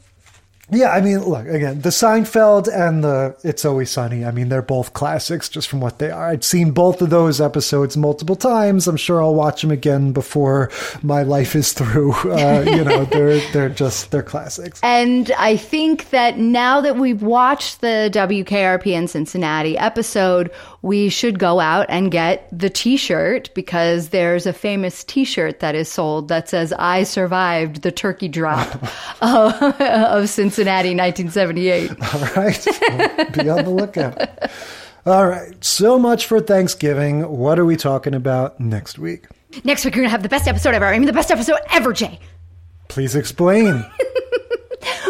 yeah, I mean, look, again, the Seinfeld and the It's Always Sunny, I mean, they're both classics just from what they are. I'd seen both of those episodes multiple times. I'm sure I'll watch them again before my life is through. Uh, you know, they're, they're just, they're classics.
And I think that now that we've watched the WKRP in Cincinnati episode, we should go out and get the t shirt because there's a famous t shirt that is sold that says, I survived the turkey drop of, of Cincinnati 1978.
All right. Be on the lookout. All right. So much for Thanksgiving. What are we talking about next week?
Next week, you're going to have the best episode ever. I mean, the best episode ever, Jay.
Please explain.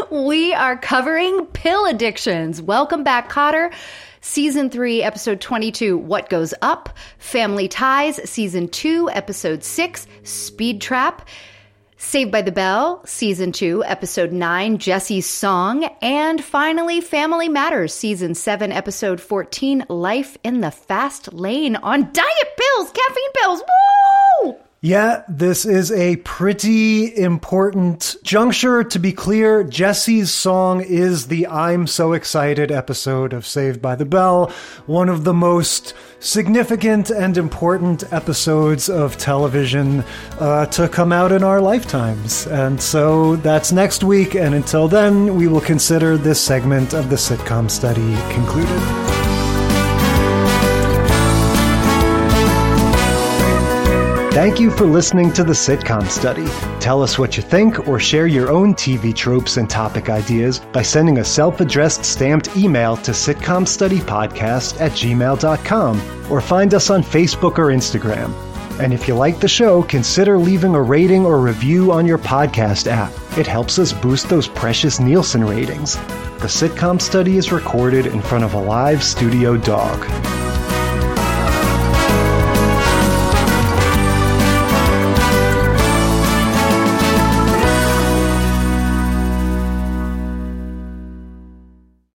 We are covering pill addictions. Welcome back, Kotter. Season 3, Episode 22, What Goes Up. Family Ties, Season 2, Episode 6, Speed Trap. Saved by the Bell, Season 2, Episode 9, Jesse's Song. And finally, Family Matters, Season 7, Episode 14, Life in the Fast Lane on diet pills, caffeine pills. Woo!
Yeah, this is a pretty important juncture. To be clear, Jesse's song is the I'm So Excited episode of Saved by the Bell, one of the most significant and important episodes of television uh, to come out in our lifetimes. And so that's next week, and until then, we will consider this segment of the sitcom study concluded. Thank you for listening to the Sitcom Study. Tell us what you think or share your own TV tropes and topic ideas by sending a self addressed stamped email to sitcomstudypodcast at gmail.com. or find us on Facebook or Instagram. And if you like the show, consider leaving a rating or review on your podcast app. It helps us boost those precious Nielsen ratings. The sitcom study is recorded in front of a live studio dog.